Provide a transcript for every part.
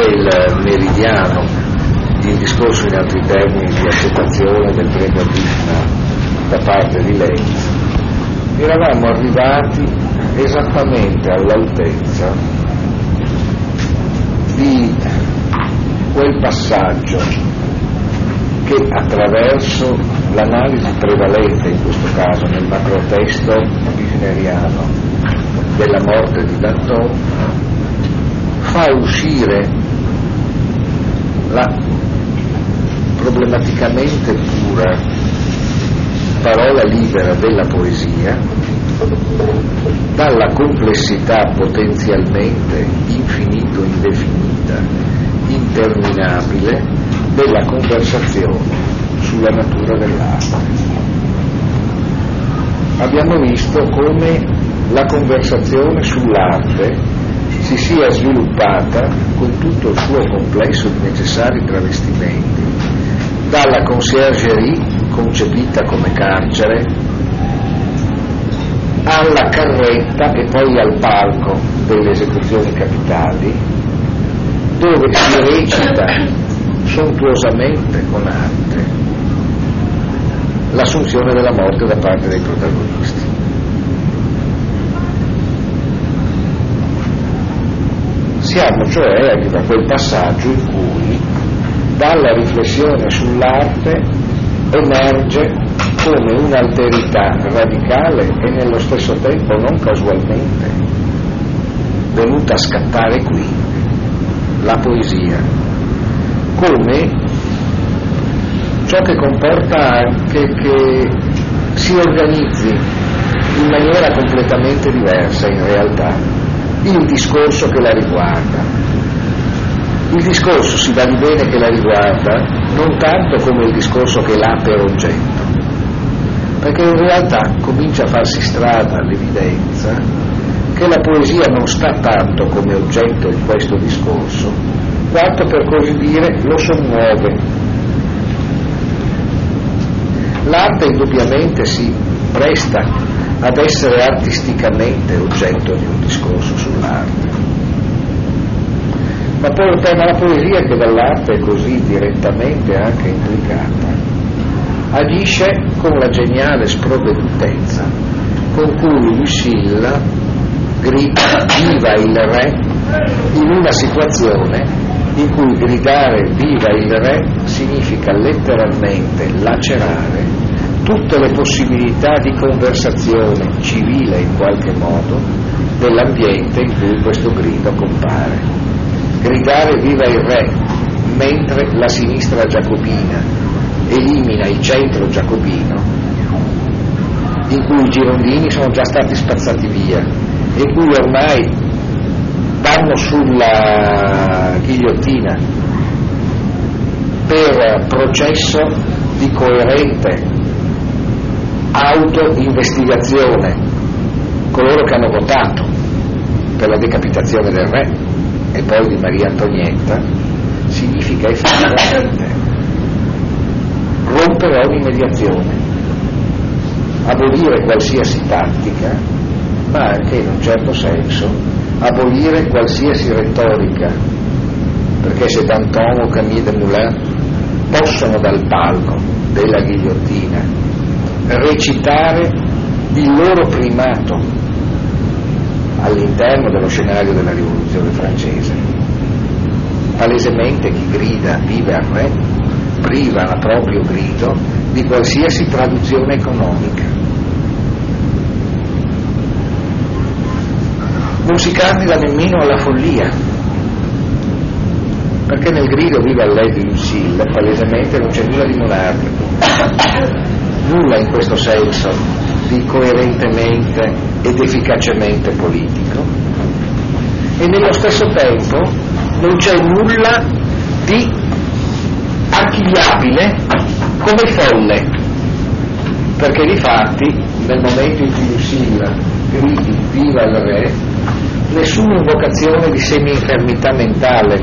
del meridiano, il discorso in altri termini di accettazione del premio Krishna da parte di lei, eravamo arrivati esattamente all'altezza di quel passaggio che attraverso l'analisi prevalente, in questo caso nel macrotesto bisneriano, della morte di Danton, fa uscire la problematicamente pura parola libera della poesia dalla complessità potenzialmente infinito indefinita, interminabile della conversazione sulla natura dell'arte. Abbiamo visto come la conversazione sull'arte si sia sviluppata con tutto il suo complesso di necessari travestimenti, dalla conciergerie concepita come carcere alla carretta e poi al palco delle esecuzioni capitali, dove si recita sontuosamente con arte l'assunzione della morte da parte dei protagonisti. Siamo cioè a quel passaggio in cui dalla riflessione sull'arte emerge come un'alterità radicale e nello stesso tempo non casualmente venuta a scattare qui la poesia come ciò che comporta anche che si organizzi in maniera completamente diversa in realtà il discorso che la riguarda. Il discorso si va di bene che la riguarda non tanto come il discorso che l'ha per oggetto, perché in realtà comincia a farsi strada l'evidenza che la poesia non sta tanto come oggetto di questo discorso, quanto per così dire lo sommuove L'arte indubbiamente si presta ad essere artisticamente oggetto di un discorso sull'arte. Ma poi il tema della poesia che dall'arte è così direttamente anche implicata, agisce con la geniale sprovvedutezza con cui Lucilla grida viva il re in una situazione in cui gridare viva il re significa letteralmente lacerare tutte le possibilità di conversazione civile in qualche modo dell'ambiente in cui questo grido compare. Gridare viva il re mentre la sinistra giacobina elimina il centro giacobino in cui i girondini sono già stati spazzati via e cui ormai vanno sulla ghigliottina per processo di coerente auto-investigazione coloro che hanno votato per la decapitazione del re e poi di Maria Antonietta significa effettivamente rompere ogni mediazione abolire qualsiasi tattica ma anche in un certo senso abolire qualsiasi retorica, perché se Danton o Camille de Moulin possono dal palco della ghigliottina recitare il loro primato all'interno dello scenario della rivoluzione francese. Palesemente chi grida vive al re priva a proprio grido di qualsiasi traduzione economica non si candida nemmeno alla follia, perché nel grido viva lei di Lucille palesemente non c'è nulla di monarchico, nulla in questo senso di coerentemente ed efficacemente politico. E nello stesso tempo non c'è nulla di archiviabile come folle perché di fatti nel momento in cui Lucilla gridi viva il re nessuna invocazione di semi-infermità mentale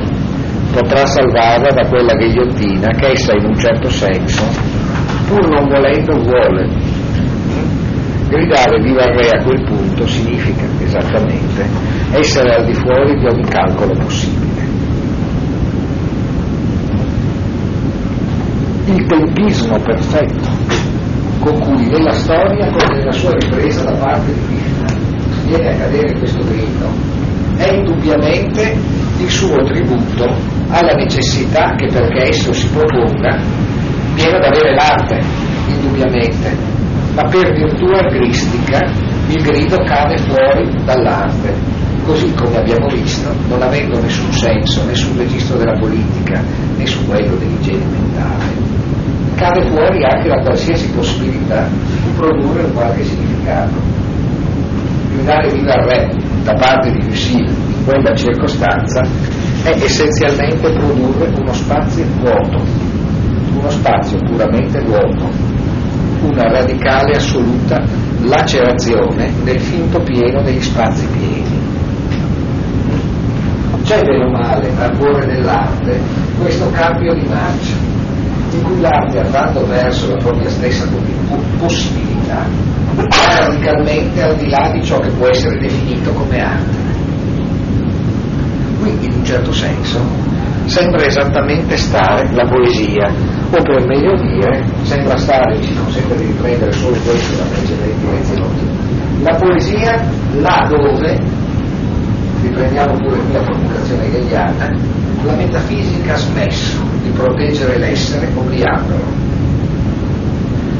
potrà salvarla da quella ghigliottina che essa in un certo senso, pur non volendo vuole. Gridare viva il re a quel punto significa esattamente essere al di fuori di ogni calcolo possibile. Il tempismo perfetto con cui nella storia, con la sua ripresa da parte di Krishna, viene a cadere questo grido, è indubbiamente il suo tributo alla necessità che perché esso si proponga viene ad avere l'arte, indubbiamente, ma per virtù agristica il grido cade fuori dall'arte, così come abbiamo visto, non avendo nessun senso né sul registro della politica né su quello dell'igiene mentale, cade fuori anche da qualsiasi possibilità di produrre un qualche significato. Gridare viva il re da parte di Lucille in quella circostanza è essenzialmente produrre uno spazio vuoto, uno spazio puramente vuoto, una radicale assoluta lacerazione del finto pieno degli spazi pieni. C'è bene o male al cuore dell'arte questo cambio di marcia, in cui l'arte andando verso la propria stessa possibilità va radicalmente al di là di ciò che può essere definito come arte. Qui in un certo senso sembra esattamente stare la poesia, o per meglio dire, sembra stare, ci consente di riprendere solo questo da precedenti lezioni, la poesia là dove, riprendiamo pure qui la formulazione hegeliana, la metafisica ha smesso di proteggere l'essere obliandolo,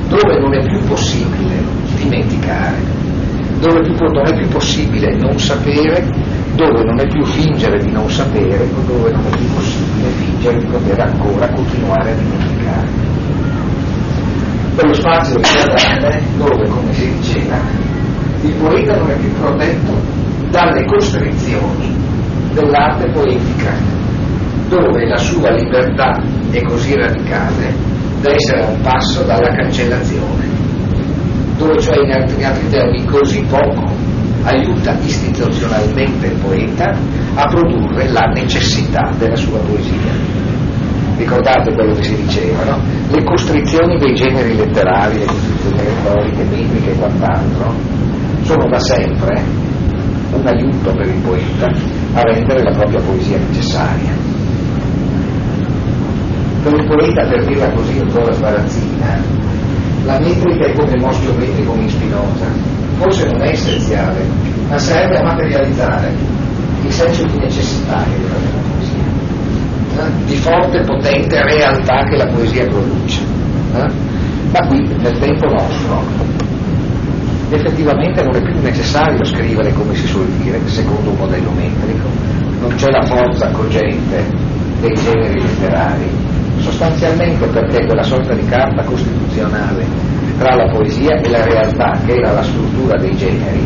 dove non è più possibile dimenticare, dove non è più possibile non sapere dove non è più fingere di non sapere dove non è più possibile fingere di poter ancora continuare a dimenticare. Quello spazio grande dove, come si diceva, il poeta non è più protetto dalle costrizioni dell'arte poetica, dove la sua libertà è così radicale da essere a un passo dalla cancellazione, dove cioè in altri, in altri termini così poco aiuta istituzionalmente il poeta a produrre la necessità della sua poesia. Ricordate quello che si diceva, no? Le costrizioni dei generi letterari, le costrizioni retoriche, metriche e quant'altro, sono da sempre un aiuto per il poeta a rendere la propria poesia necessaria. Per il poeta, per dirla così un po' sbarazzina, la metrica è come moschio metrico in Spinoza, forse non è essenziale, ma serve a materializzare il senso di necessità che deve avere la poesia, eh? di forte, potente realtà che la poesia produce. Eh? Ma qui, nel tempo nostro, effettivamente non è più necessario scrivere, come si suol dire, secondo un modello metrico, non c'è la forza cogente dei generi letterari, sostanzialmente perché quella sorta di carta costituzionale tra la poesia e la realtà, che era la struttura dei generi,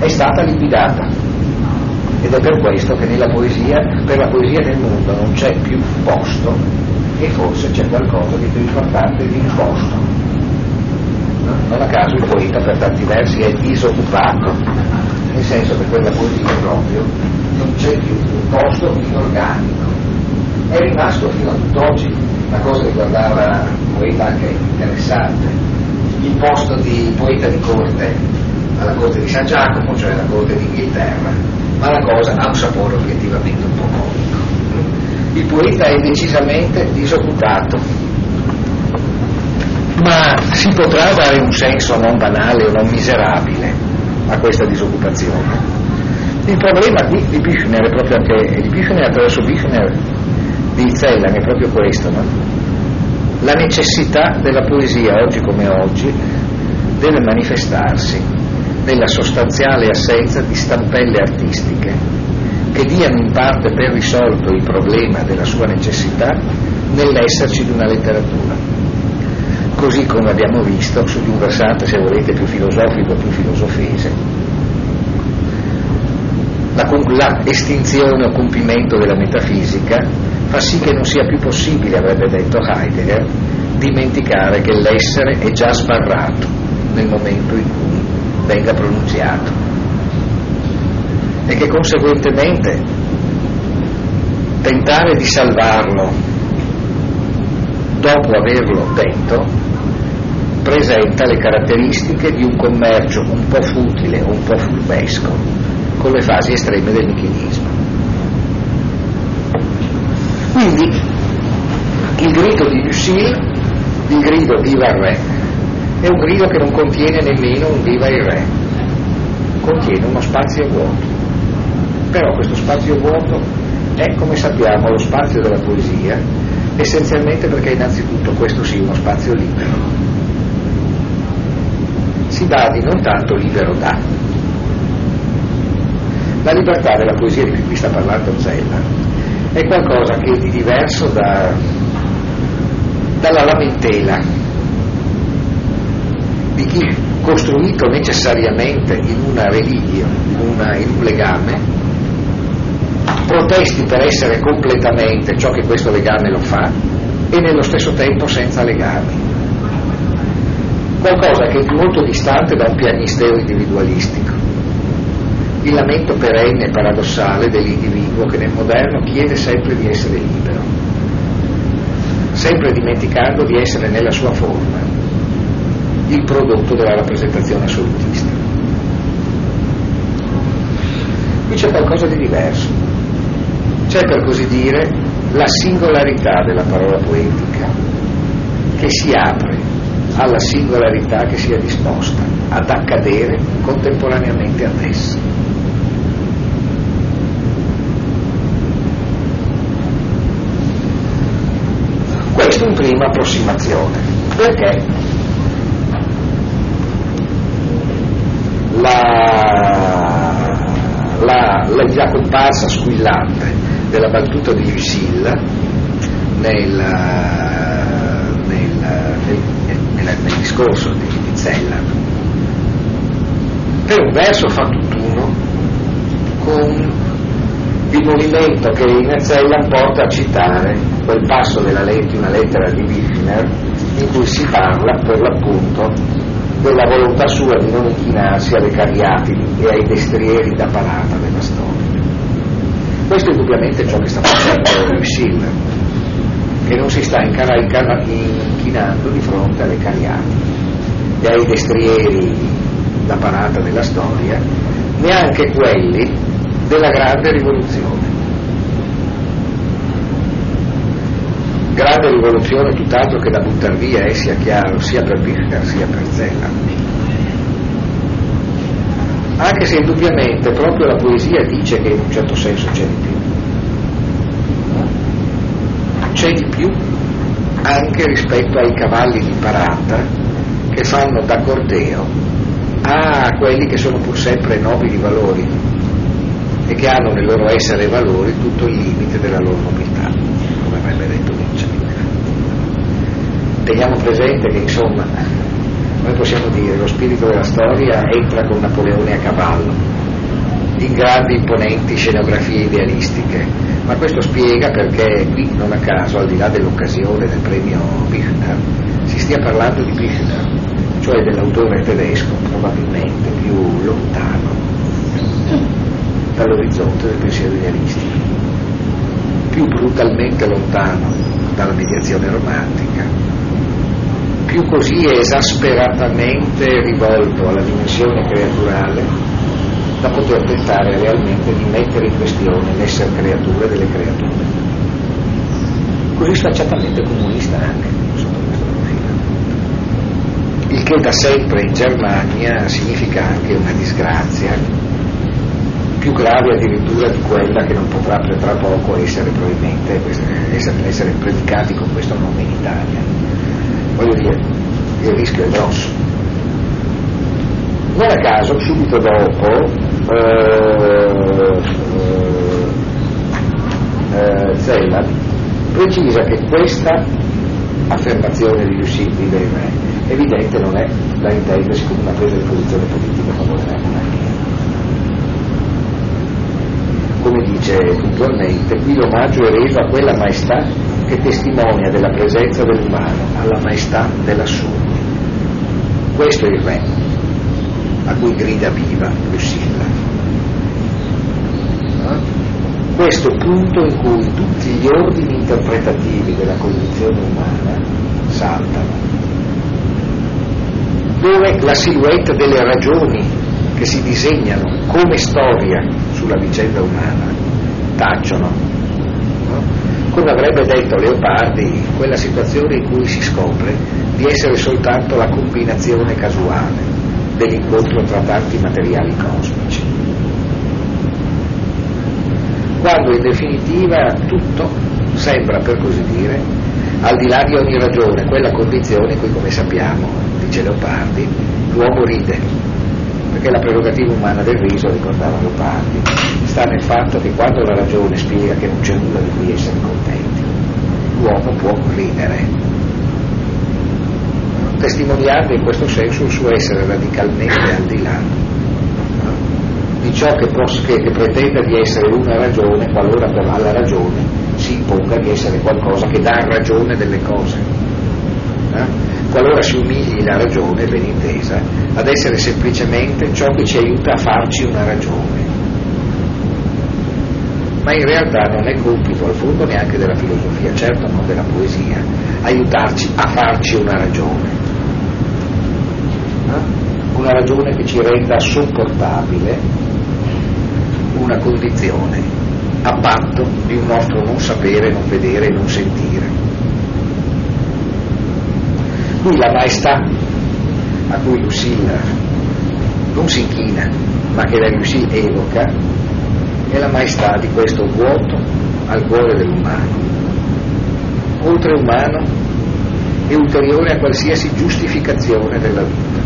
è stata liquidata. Ed è per questo che nella poesia, per la poesia nel mondo non c'è più posto e forse c'è qualcosa di più importante di imposto. Non a caso il poeta per tanti versi è disoccupato, nel senso che quella poesia proprio non c'è più un posto inorganico. È rimasto fino a tutt'oggi una cosa che guardava un poeta anche interessante, il posto di poeta di corte alla corte di San Giacomo, cioè alla corte d'Inghilterra, ma la cosa ha un sapore obiettivamente un po' comico. Il poeta è decisamente disoccupato, ma si potrà dare un senso non banale o non miserabile a questa disoccupazione. Il problema qui di Bichner è proprio anche, di Bichner attraverso Bichner di Zellan è proprio questo, no? la necessità della poesia, oggi come oggi, deve manifestarsi nella sostanziale assenza di stampelle artistiche che diano in parte per risolto il problema della sua necessità nell'esserci di una letteratura. Così come abbiamo visto su di un versante, se volete, più filosofico, più filosofese. La, la estinzione o compimento della metafisica fa sì che non sia più possibile, avrebbe detto Heidegger, dimenticare che l'essere è già sbarrato nel momento in cui venga pronunziato e che conseguentemente tentare di salvarlo dopo averlo detto presenta le caratteristiche di un commercio un po' futile un po' furbesco con le fasi estreme del nichilismo. Quindi il grido di Lucille il grido viva il re è un grido che non contiene nemmeno un viva il re, contiene uno spazio vuoto. Però questo spazio vuoto è, come sappiamo, lo spazio della poesia, essenzialmente perché innanzitutto questo sia uno spazio libero. Si dà di non tanto libero da. La libertà della poesia di cui sta parlando Zella è qualcosa che è di diverso da, dalla lamentela di chi costruito necessariamente in una religio, in, in un legame, protesti per essere completamente ciò che questo legame lo fa e nello stesso tempo senza legami. Qualcosa che è molto distante da un piagnisteo individualistico. Il lamento perenne e paradossale dell'individuo che nel moderno chiede sempre di essere libero, sempre dimenticando di essere nella sua forma, il prodotto della rappresentazione assolutista. Qui c'è qualcosa di diverso, c'è per così dire la singolarità della parola poetica che si apre alla singolarità che sia disposta ad accadere contemporaneamente ad essa. Questa è una prima approssimazione, perché? La, la, la già comparsa squillante della battuta di Lucille nel, nel, nel, nel discorso di, di Zella per un verso fa tutt'uno con il movimento che in Zella porta a citare quel passo della lettera, una lettera di Wichner in cui si parla per l'appunto della volontà sua di non inchinarsi alle cariatidi e ai destrieri da parata della storia. Questo è indubbiamente ciò che sta facendo Lucille, che non si sta inchinando di fronte alle cariatidi e ai destrieri da parata della storia, neanche quelli della grande rivoluzione. Grande rivoluzione tutt'altro che da buttare via, e sia chiaro, sia per Bircher sia per Zella. Anche se indubbiamente proprio la poesia dice che in un certo senso c'è di più. C'è di più anche rispetto ai cavalli di parata che fanno da corteo a quelli che sono pur sempre nobili valori e che hanno nel loro essere valori tutto il limite della loro nobiltà, come avrebbe detto Nietzsche teniamo presente che insomma noi possiamo dire lo spirito della storia entra con Napoleone a cavallo in grandi imponenti scenografie idealistiche ma questo spiega perché qui non a caso al di là dell'occasione del premio Bichner si stia parlando di Bichner cioè dell'autore tedesco probabilmente più lontano dall'orizzonte del pensiero idealistico più brutalmente lontano dalla mediazione romantica più così esasperatamente rivolto alla dimensione creaturale da poter tentare realmente di mettere in questione l'essere creature delle creature. Così sfacciatamente comunista anche sotto questo profilo. Il che da sempre in Germania significa anche una disgrazia, più grave addirittura di quella che non potrà tra poco essere probabilmente essere, essere predicati con questo nome in Italia voglio dire, il rischio è grosso. Non a caso, subito dopo, eh, eh, Zella precisa che questa affermazione di Lucidi è evidente non è da intendersi come una presa di posizione politica a favore della monarchia. Come dice puntualmente, qui l'omaggio è reso a quella maestà che testimonia della presenza dell'umano, alla maestà della sua. Questo è il re, a cui grida viva Lucilla. Questo punto in cui tutti gli ordini interpretativi della condizione umana saltano, dove la silhouette delle ragioni che si disegnano come storia sulla vicenda umana tacciono come avrebbe detto Leopardi, quella situazione in cui si scopre di essere soltanto la combinazione casuale dell'incontro tra tanti materiali cosmici. Quando in definitiva tutto sembra, per così dire, al di là di ogni ragione, quella condizione in cui, come sappiamo, dice Leopardi, l'uomo ride, perché la prerogativa umana del riso, ricordava Leopardi, sta nel fatto che quando la ragione spiega che non c'è nulla di cui essere contenti, l'uomo può ridere testimoniando in questo senso il suo essere radicalmente al di là di ciò che, posso, che, che pretenda di essere una ragione qualora alla ragione si imponga di essere qualcosa che dà ragione delle cose. Eh? Qualora si umili la ragione, ben intesa, ad essere semplicemente ciò che ci aiuta a farci una ragione. Ma in realtà non è compito al fondo neanche della filosofia, certo non della poesia, aiutarci a farci una ragione una ragione che ci renda sopportabile una condizione a patto di un nostro non sapere, non vedere, non sentire. Qui la maestà? A cui Lucilla non si inchina, ma che la Lucilla evoca, è la maestà di questo vuoto al cuore dell'umano, oltreumano e ulteriore a qualsiasi giustificazione della vita.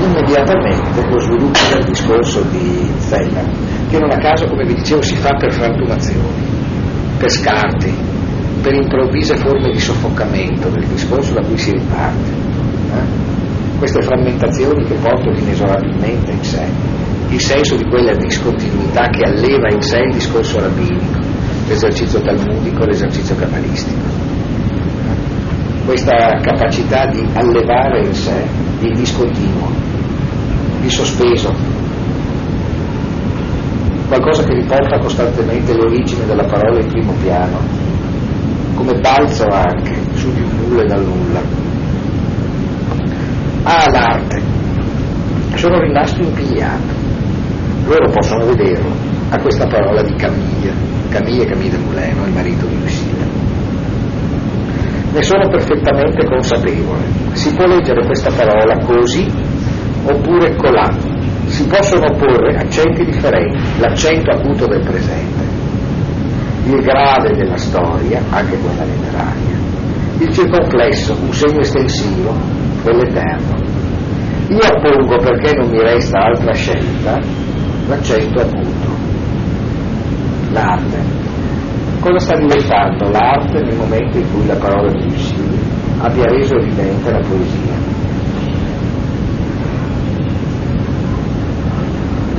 immediatamente lo sviluppo del discorso di Zeller, che non a caso, come vi dicevo, si fa per frantumazioni, per scarti, per improvvise forme di soffocamento del discorso da cui si riparte. Eh? Queste frammentazioni che portano inesorabilmente in sé il senso di quella discontinuità che alleva in sé il discorso rabbinico, l'esercizio talmudico, l'esercizio cabalistico. Questa capacità di allevare in sé il discontinuo, di sospeso, qualcosa che riporta costantemente l'origine della parola in primo piano, come balzo anche su di un nulla e dal nulla. Ah, l'arte, sono rimasto impigliato, loro possono vederlo, a questa parola di Camille, Camille Camille de Moulin, il marito di Lucilla. Ne sono perfettamente consapevole. Si può leggere questa parola così oppure colà. Si possono opporre accenti differenti, l'accento acuto del presente, il grave della storia, anche quella letteraria, il circonflesso, un segno estensivo, quell'eterno. Io appongo, perché non mi resta altra scelta, l'accento acuto, l'arte. Cosa sta diventando l'arte nel momento in cui la parola di Lucille abbia reso evidente la poesia?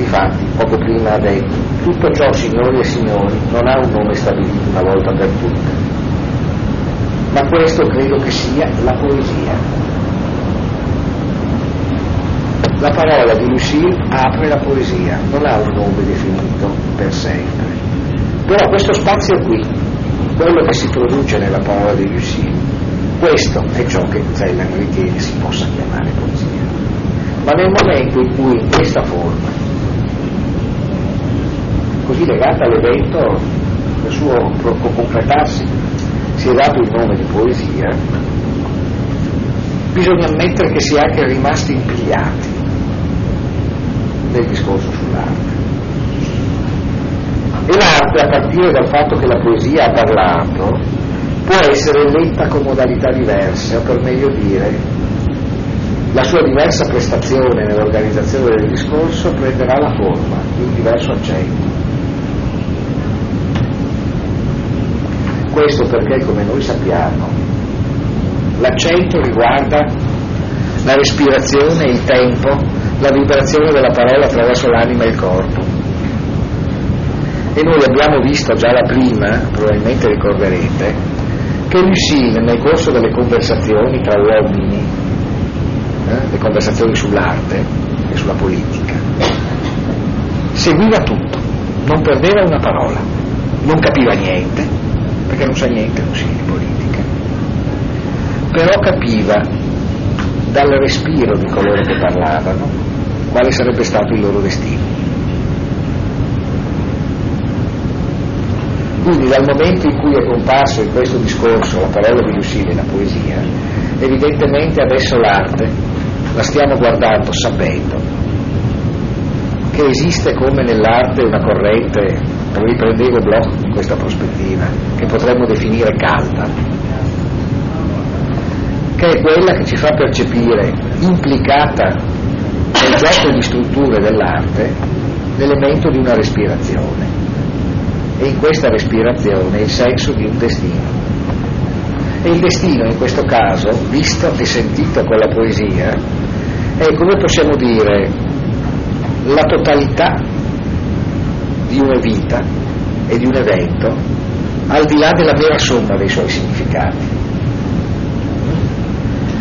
Difatti, poco prima ha detto, tutto ciò, signori e signori, non ha un nome stabilito una volta per tutte. Ma questo credo che sia la poesia. La parola di Lucille apre la poesia, non ha un nome definito per sempre. Però questo spazio qui, quello che si produce nella parola di Lucille, questo è ciò che Zellan ritiene si possa chiamare poesia. Ma nel momento in cui in questa forma così legata all'evento, nel suo completarsi, si è dato il nome di poesia, bisogna ammettere che si è anche rimasti impigliati nel discorso sull'arte. E l'arte, a partire dal fatto che la poesia ha parlato, può essere letta con modalità diverse, o per meglio dire, la sua diversa prestazione nell'organizzazione del discorso prenderà la forma di un diverso accento. Questo perché, come noi sappiamo, l'accento riguarda la respirazione, il tempo, la vibrazione della parola attraverso l'anima e il corpo. E noi abbiamo visto già la prima, probabilmente ricorderete, che Lucille nel corso delle conversazioni tra uomini, eh, le conversazioni sull'arte e sulla politica, seguiva tutto, non perdeva una parola, non capiva niente, perché non sa niente così di politica, però capiva dal respiro di coloro che parlavano quale sarebbe stato il loro destino. Quindi dal momento in cui è comparso in questo discorso la parola di Lucille e la poesia, evidentemente adesso l'arte la stiamo guardando sapendo che esiste come nell'arte una corrente riprendevo Bloch in questa prospettiva, che potremmo definire calda, che è quella che ci fa percepire implicata nel gioco di strutture dell'arte l'elemento di una respirazione e in questa respirazione il senso di un destino. E il destino in questo caso, visto e sentito con la poesia, è come possiamo dire la totalità di una vita e di un evento al di là della vera somma dei suoi significati.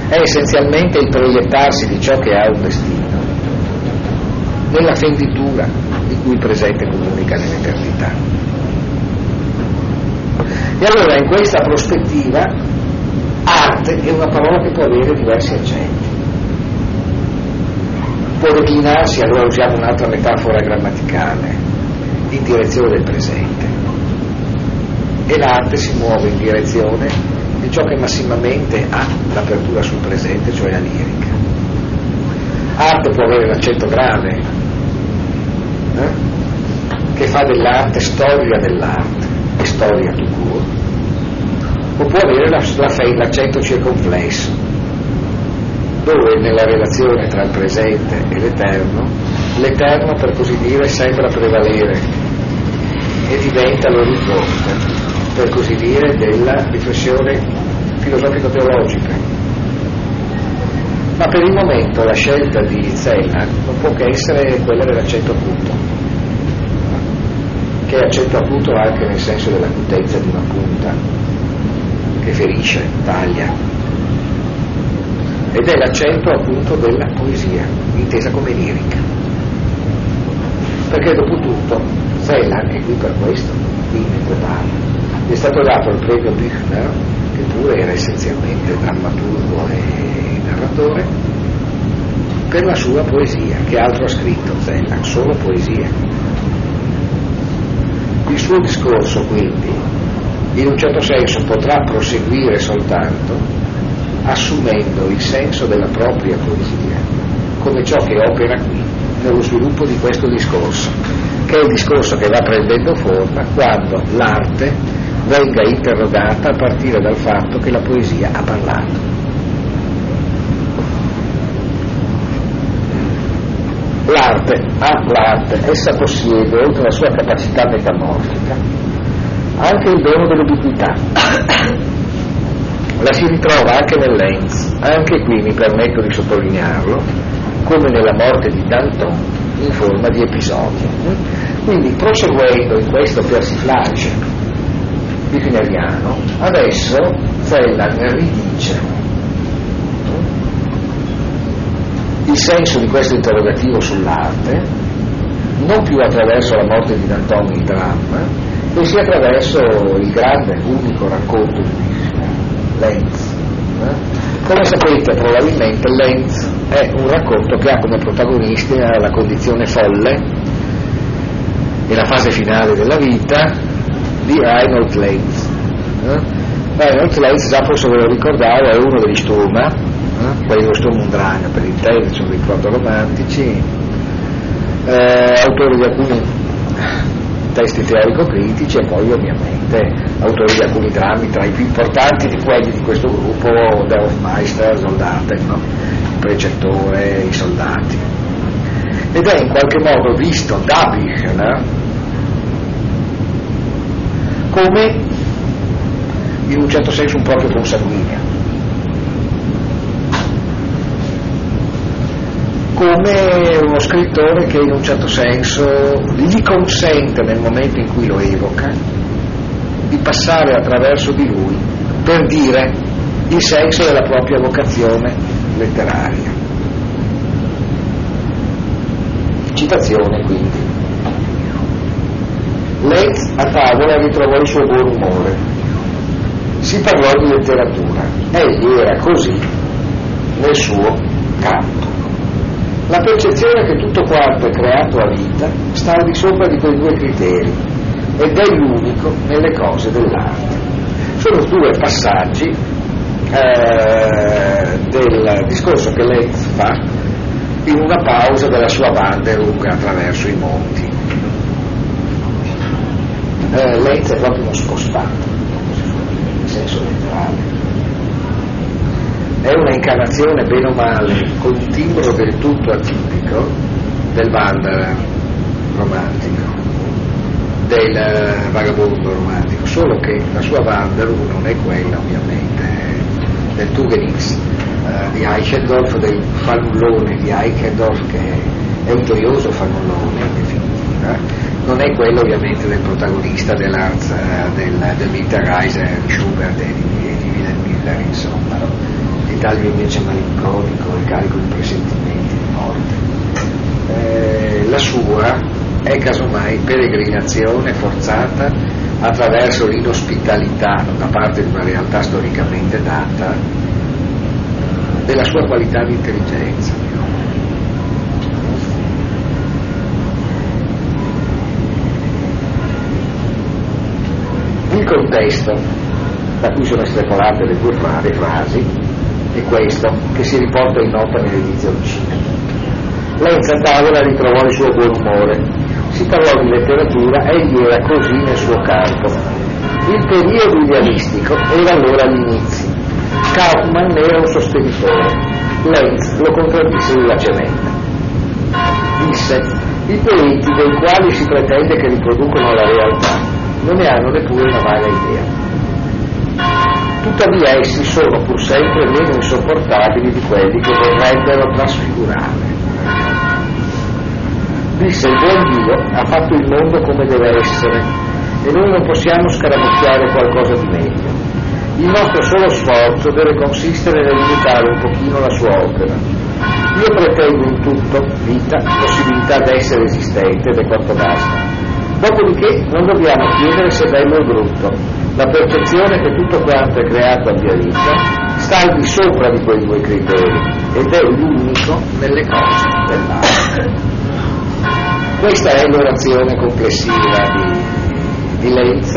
È essenzialmente il proiettarsi di ciò che ha un destino nella fenditura di cui il presente comunica nell'eternità. E allora in questa prospettiva arte è una parola che può avere diversi accenti. Può declinarsi, allora usiamo un'altra metafora grammaticale, in direzione del presente. E l'arte si muove in direzione di ciò che massimamente ha l'apertura sul presente, cioè la lirica. Arte può avere l'accento grave, eh? che fa dell'arte storia dell'arte e storia tu court, o può avere la, la, l'accento circonflesso, dove nella relazione tra il presente e l'eterno, l'eterno per così dire sembra prevalere e diventa l'orizzonte, per così dire, della riflessione filosofico-teologica. Ma per il momento la scelta di Zella non può che essere quella dell'accento acuto, che è accento acuto anche nel senso dell'acutezza di una punta, che ferisce, taglia, ed è l'accento appunto della poesia, intesa come lirica. Perché dopo tutto Zella, anche qui per questo, qui mentre parla, è stato dato il premio Büchner, che pure era essenzialmente drammaturgo e narratore, per la sua poesia, che altro ha scritto Zella, solo poesia. Il suo discorso quindi, in un certo senso, potrà proseguire soltanto assumendo il senso della propria poesia, come ciò che opera qui, nello sviluppo di questo discorso, che è il discorso che va prendendo forma quando l'arte venga interrogata a partire dal fatto che la poesia ha parlato. L'arte ha l'arte, essa possiede, oltre alla sua capacità metamorfica, anche il dono dell'ubiquità. La si ritrova anche nell'Enz, anche qui mi permetto di sottolinearlo, come nella morte di Danton, in forma di episodio. Quindi proseguendo in questo persiflage bifineriano, adesso Zellan ridice il senso di questo interrogativo sull'arte, non più attraverso la morte di Danton il dramma, bensì attraverso il grande, unico racconto di Lenz. Eh? Come sapete probabilmente Lenz è un racconto che ha come protagonista la condizione folle e la fase finale della vita di Reinhold Lenz. Eh? Reinhold Lenz, già forse ve lo ricordavo, è uno degli Sturma, eh? quelli dello Sturm und Drang per intendere, sono dei proto-romantici, eh, autore di alcuni testi teorico-critici e poi ovviamente autori di alcuni drammi tra i più importanti di quelli di questo gruppo, Der Hofmeister, Soldaten, no? Precettore, i soldati. Ed è in qualche modo visto da Büchner come in un certo senso un proprio consanguineo. come uno scrittore che in un certo senso gli consente nel momento in cui lo evoca di passare attraverso di lui per dire il senso della propria vocazione letteraria. Citazione quindi. Lenz a tavola ritrovò il suo buon umore. Si parlò di letteratura. Egli era così nel suo campo. La percezione che tutto quanto è creato a vita sta al di sopra di quei due criteri, ed è l'unico nelle cose dell'arte. Sono due passaggi eh, del discorso che Lenz fa in una pausa della sua Wanderung attraverso i monti. Eh, Lenz è proprio uno spostato, nel senso letterale. È una incarnazione bene o male con un timbro del tutto atipico del Wanderer romantico, del vagabondo romantico, solo che la sua Wanderung non è quella ovviamente del Tugenix eh, di Eichendorff, del fannullone di Eichendorff che è un gioioso fannullone in definitiva, non è quello ovviamente del protagonista dell'Arz, eh, del, del Winterreise di Schubert e di, di Wilhelm Miller, insomma, no? l'Italia invece malinconico e carico di presentimenti di morte. Eh, la sua è casomai peregrinazione forzata attraverso l'inospitalità da parte di una realtà storicamente data della sua qualità di intelligenza. Il contesto da cui sono estrapolate le due frasi è questo che si riporta in nota nell'edizione 5. Lenza a tavola ritrovò il suo buon umore, si parlò di letteratura, egli era così nel suo campo. Il periodo idealistico era allora all'inizio. Kaufmann ne era un sostenitore. Lenz lo contraddisse vivacemente. Disse, i poeti dei quali si pretende che riproducono la realtà non ne hanno neppure una vaga idea. Tuttavia essi sono pur sempre meno insopportabili di quelli che vorrebbero trasfigurare disse il buon Dio ha fatto il mondo come deve essere e noi non possiamo scaramucchiare qualcosa di meglio. Il nostro solo sforzo deve consistere nel limitare un pochino la sua opera. Io pretendo in tutto vita, possibilità d'essere esistente ed è quanto basta. Dopodiché non dobbiamo chiedere se è bello o brutto. La percezione che tutto quanto è creato abbia vita sta al di sopra di quei due criteri ed è l'unico nelle cose dell'arte. Questa è l'orazione complessiva di, di Lenz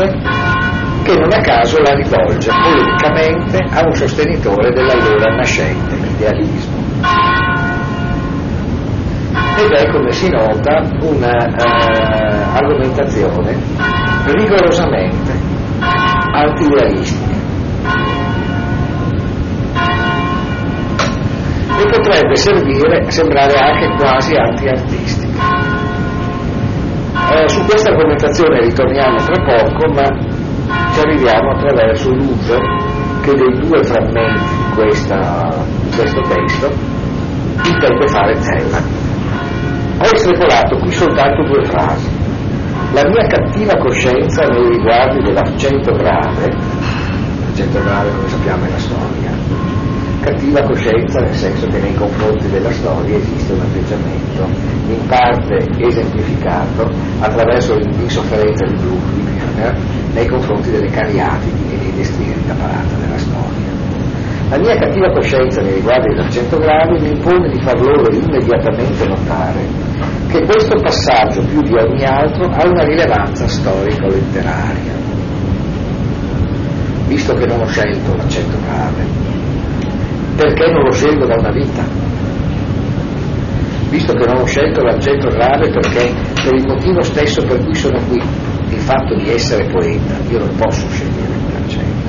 che non a caso la rivolge polemicamente a un sostenitore dell'allora nascente idealismo. Ed è, come si nota, un'argomentazione uh, rigorosamente anti-idealistica. E potrebbe servire, sembrare anche quasi anti-artistica. Eh, su questa argomentazione ritorniamo tra poco, ma ci arriviamo attraverso l'uso che dei due frammenti di, questa, di questo testo intende fare Zella. Ho estrapolato qui soltanto due frasi. La mia cattiva coscienza nei riguardi dell'accento grave, l'accento grave come sappiamo è la storia, cattiva coscienza nel senso che nei confronti della storia esiste un atteggiamento in parte esemplificato attraverso l'insofferenza di Büchner nei confronti delle cariatidi e dei destrieri da parata della storia. La mia cattiva coscienza nei riguardi dell'accento grave mi impone di far loro immediatamente notare che questo passaggio più di ogni altro ha una rilevanza storico-letteraria. Visto che non ho scelto l'accento grave, perché non lo scelgo da una vita. Visto che non ho scelto l'argento grave perché per il motivo stesso per cui sono qui, il fatto di essere poeta, io non posso scegliere l'argento.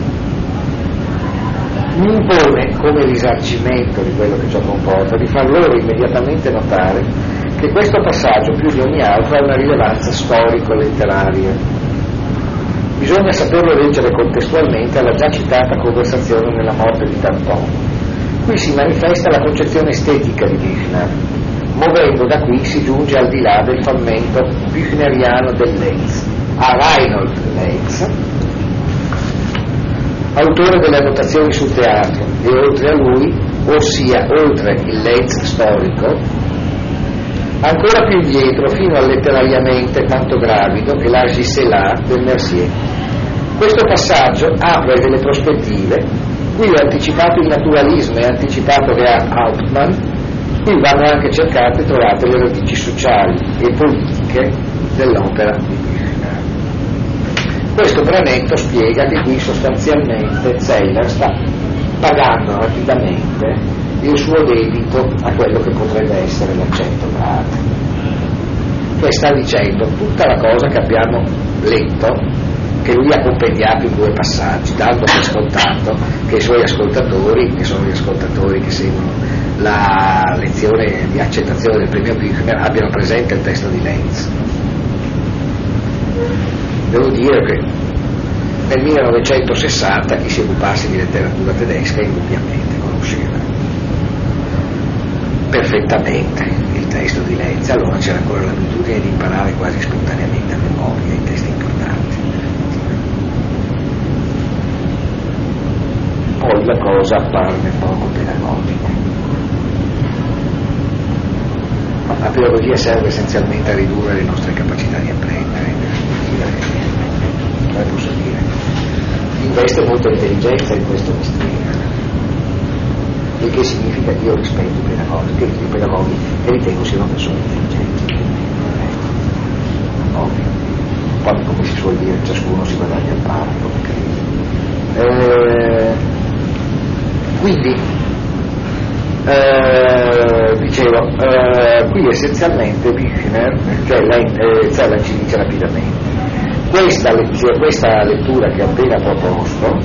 Mi impone, come risarcimento di quello che ciò comporta, di far loro immediatamente notare che questo passaggio più di ogni altro ha una rilevanza storico-letteraria. Bisogna saperlo leggere contestualmente alla già citata conversazione nella morte di Danton Qui si manifesta la concezione estetica di Büchner. Muovendo da qui si giunge al di là del frammento büchneriano del Lenz, a Reinhold Lenz, autore delle annotazioni sul teatro, e oltre a lui, ossia oltre il Lenz storico, ancora più indietro fino al letterariamente tanto gravido e la del Mercier. Questo passaggio apre delle prospettive Qui ho anticipato il naturalismo e anticipato Real Hauptmann, qui vanno anche cercate e trovate le radici sociali e politiche dell'opera di Büchner. questo branetto spiega che qui sostanzialmente Zeller sta pagando rapidamente il suo debito a quello che potrebbe essere l'accento grave. Cioè sta dicendo tutta la cosa che abbiamo letto, che lui ha compendiato in due passaggi, dando per scontato che i suoi ascoltatori, che sono gli ascoltatori che seguono la lezione di accettazione del premio Büchner, abbiano presente il testo di Lenz. Devo dire che nel 1960 chi si occupasse di letteratura tedesca indubbiamente conosceva perfettamente il testo di Lenz, allora c'era ancora l'abitudine di imparare quasi spontaneamente a memoria i testi importanti. Poi la cosa apparve poco pedagogica. La pedagogia serve essenzialmente a ridurre le nostre capacità di apprendere, come posso dire, investe molta intelligenza in questo mestiere, il che significa che io rispetto i pedagogi, che i pedagoghi e ritengo siano persone intelligenti. Ovvio. Poi come si suol dire, ciascuno si guadagna il pane, come Eh, quindi, eh, dicevo, eh, qui essenzialmente Büchner, cioè la, eh, Zella ci dice rapidamente, questa, questa lettura che ho appena proposto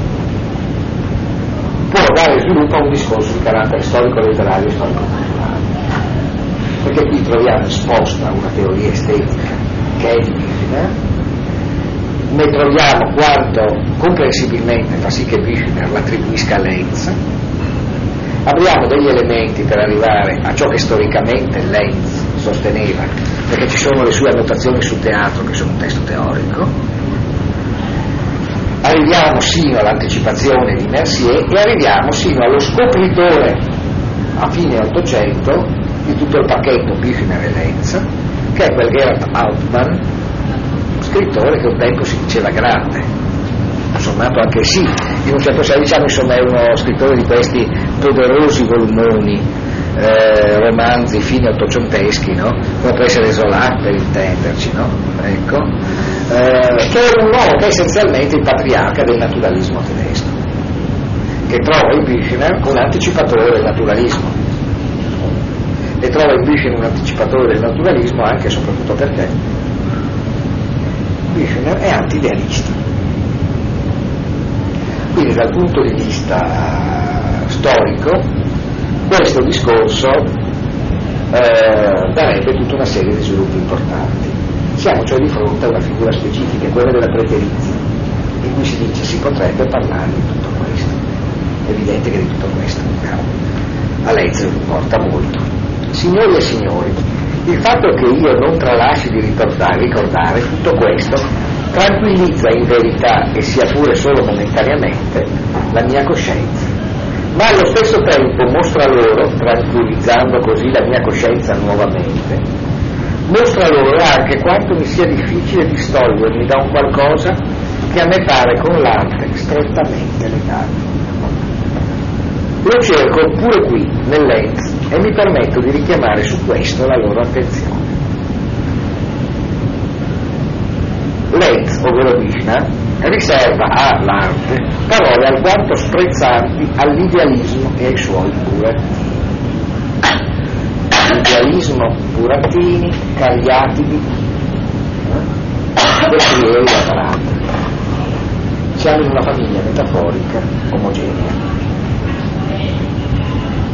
può dare sviluppo a un discorso di carattere storico-letterario e storico-culturale. Perché qui troviamo esposta una teoria estetica che è di Büchner, ne troviamo quanto comprensibilmente fa sì che Büchner l'attribuisca a Lenz, abbiamo degli elementi per arrivare a ciò che storicamente Lenz sosteneva, perché ci sono le sue annotazioni sul teatro che sono un testo teorico, arriviamo sino all'anticipazione di Mercier e arriviamo sino allo scopritore a fine Ottocento di tutto il pacchetto Büchner e Lenz, che è quel Gerhard Altmann, scrittore che un tempo si diceva grande, sommato anche sì, in un certo senso diciamo insomma è uno scrittore di questi poderosi volumoni eh, romanzi fine ottocenteschi, no? come può essere Zola per intenderci, no? ecco. eh, che è un uomo che è essenzialmente il patriarca del naturalismo tedesco, che trova in Büchner un anticipatore del naturalismo e trova in Büchner un anticipatore del naturalismo anche e soprattutto perché Büchner è antidealista. Quindi dal punto di vista storico questo discorso eh, darebbe tutta una serie di sviluppi importanti. Siamo cioè di fronte a una figura specifica, quella della preterizia, in cui si dice si potrebbe parlare di tutto questo. È evidente che di tutto questo a lei se importa molto. Signori e signori, il fatto che io non tralasci di ricordare, ricordare tutto questo tranquillizza in verità, e sia pure solo momentaneamente, la mia coscienza ma allo stesso tempo mostra loro, tranquillizzando così la mia coscienza nuovamente, mostra loro anche quanto mi sia difficile distogliermi da un qualcosa che a me pare con l'arte strettamente legato. Lo cerco pure qui, nell'Enz, e mi permetto di richiamare su questo la loro attenzione. Lenz, ovvero Vishna, riserva all'arte parole alquanto sprezzanti all'idealismo e ai suoi burattini. Idealismo, burattini, cagliatidi, eh? Destrieri da parata. Siamo in una famiglia metaforica omogenea.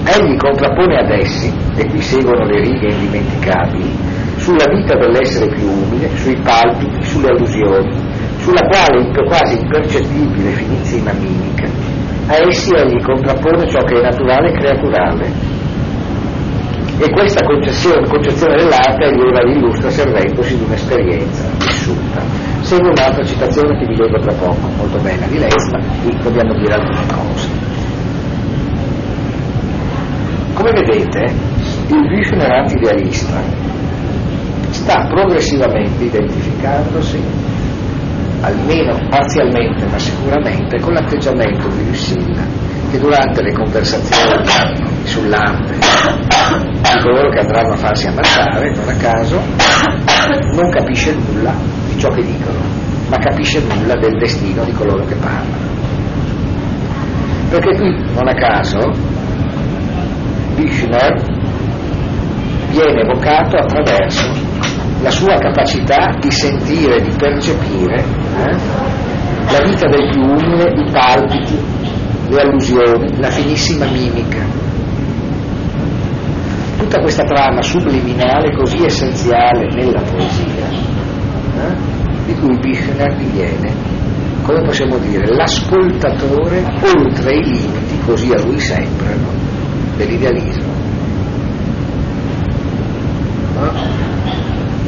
Egli contrappone ad essi, e qui seguono le righe indimenticabili, sulla vita dell'essere più umile, sui palpiti, sulle allusioni, sulla quale quasi impercettibile finizia mimica, a essi egli contrappone ciò che è naturale e creaturale. E questa concezione, concezione dell'arte egli ora illustra servendosi di un'esperienza vissuta. Segue un'altra citazione che vi leggo tra poco, molto bella di Lenz, ma qui dobbiamo dire alcune cose. Come vedete, il Büchner anti-idealista sta progressivamente identificandosi almeno parzialmente ma sicuramente con l'atteggiamento di Lucilla che durante le conversazioni sull'arte di coloro che andranno a farsi ammazzare non a caso non capisce nulla di ciò che dicono ma capisce nulla del destino di coloro che parlano. Perché qui, non a caso, Bishner viene evocato attraverso la sua capacità di sentire, di percepire eh, la vita del più umile, i palpiti, le allusioni, la finissima mimica. Tutta questa trama subliminale così essenziale nella poesia, eh, di cui Bichner diviene, come possiamo dire, l'ascoltatore oltre i limiti, così a lui sembrano, dell'idealismo.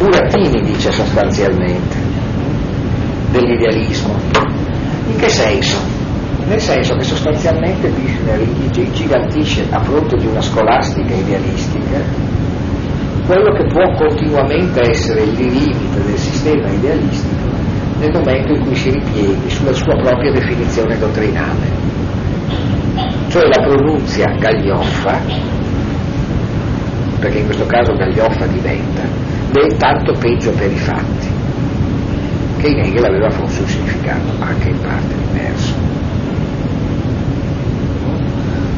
Burattini dice sostanzialmente dell'idealismo. In che senso? Nel senso che sostanzialmente Bichner gigantisce a fronte di una scolastica idealistica quello che può continuamente essere il limite del sistema idealistico nel momento in cui si ripieghi sulla sua propria definizione dottrinale, cioè la pronunzia gaglioffa, perché in questo caso gaglioffa diventa, beh, tanto peggio per i fatti, che in Hegel aveva forse un significato anche in parte diverso.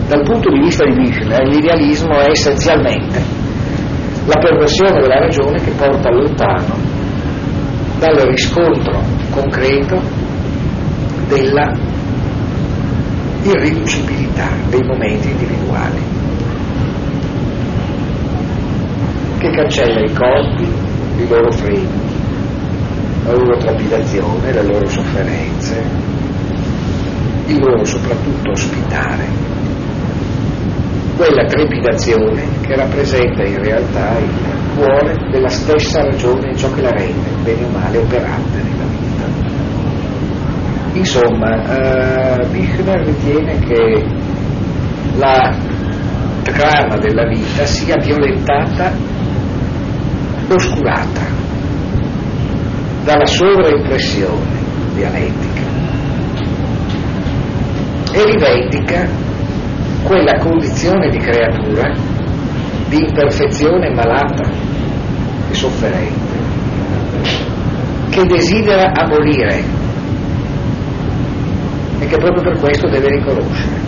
Dal punto di vista di Bichler, l'idealismo è essenzialmente la perversione della ragione che porta lontano dal riscontro concreto della irriducibilità dei momenti individuali, che cancella i corpi, i loro freni, la loro trepidazione, le loro sofferenze, il loro soprattutto ospitare quella trepidazione che rappresenta in realtà il cuore della stessa ragione ciò che la rende, bene o male, operante nella vita. Insomma, eh, Bichner ritiene che la trama della vita sia violentata, oscurata dalla sovraimpressione dialettica e rivendica quella condizione di creatura di imperfezione malata e sofferente che desidera abolire e che proprio per questo deve riconoscere.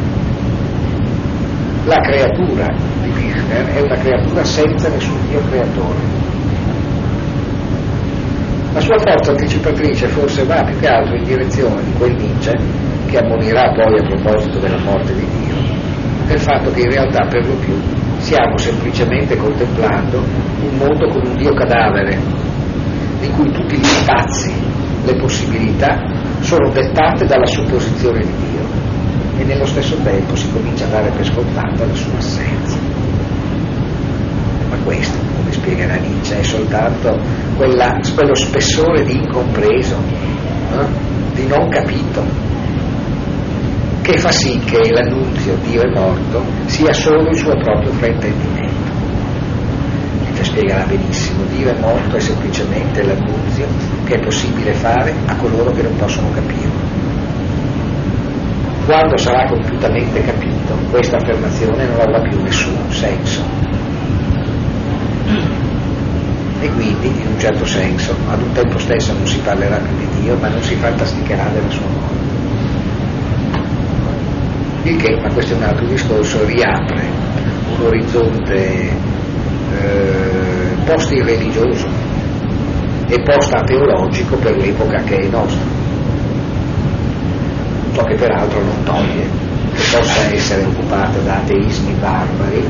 La creatura di Bichner è una creatura senza nessun Dio creatore. La sua forza anticipatrice forse va più che altro in direzione di quel Nietzsche che ammonirà poi a proposito della morte di Dio del fatto che in realtà per lo più stiamo semplicemente contemplando un mondo con un Dio cadavere, in cui tutti gli spazi, le possibilità sono dettate dalla supposizione di Dio e nello stesso tempo si comincia a dare per scontata la sua assenza. Ma questo, come spiegherà Nietzsche, è soltanto quella, quello spessore di incompreso, eh? di non capito, che fa sì che l'annunzio Dio è morto sia solo il suo proprio fraintendimento. Ci spiegherà benissimo, Dio è morto è semplicemente l'annunzio che è possibile fare a coloro che non possono capirlo. Quando sarà compiutamente capito, questa affermazione non avrà più nessun senso. E quindi, in un certo senso, ad un tempo stesso non si parlerà più di Dio, ma non si fantasticherà della sua morte il che, ma questo è un altro discorso, riapre un orizzonte eh, post-irreligioso e post-ateologico per l'epoca che è nostra. Ciò che peraltro non toglie che possa essere occupata da ateismi barbari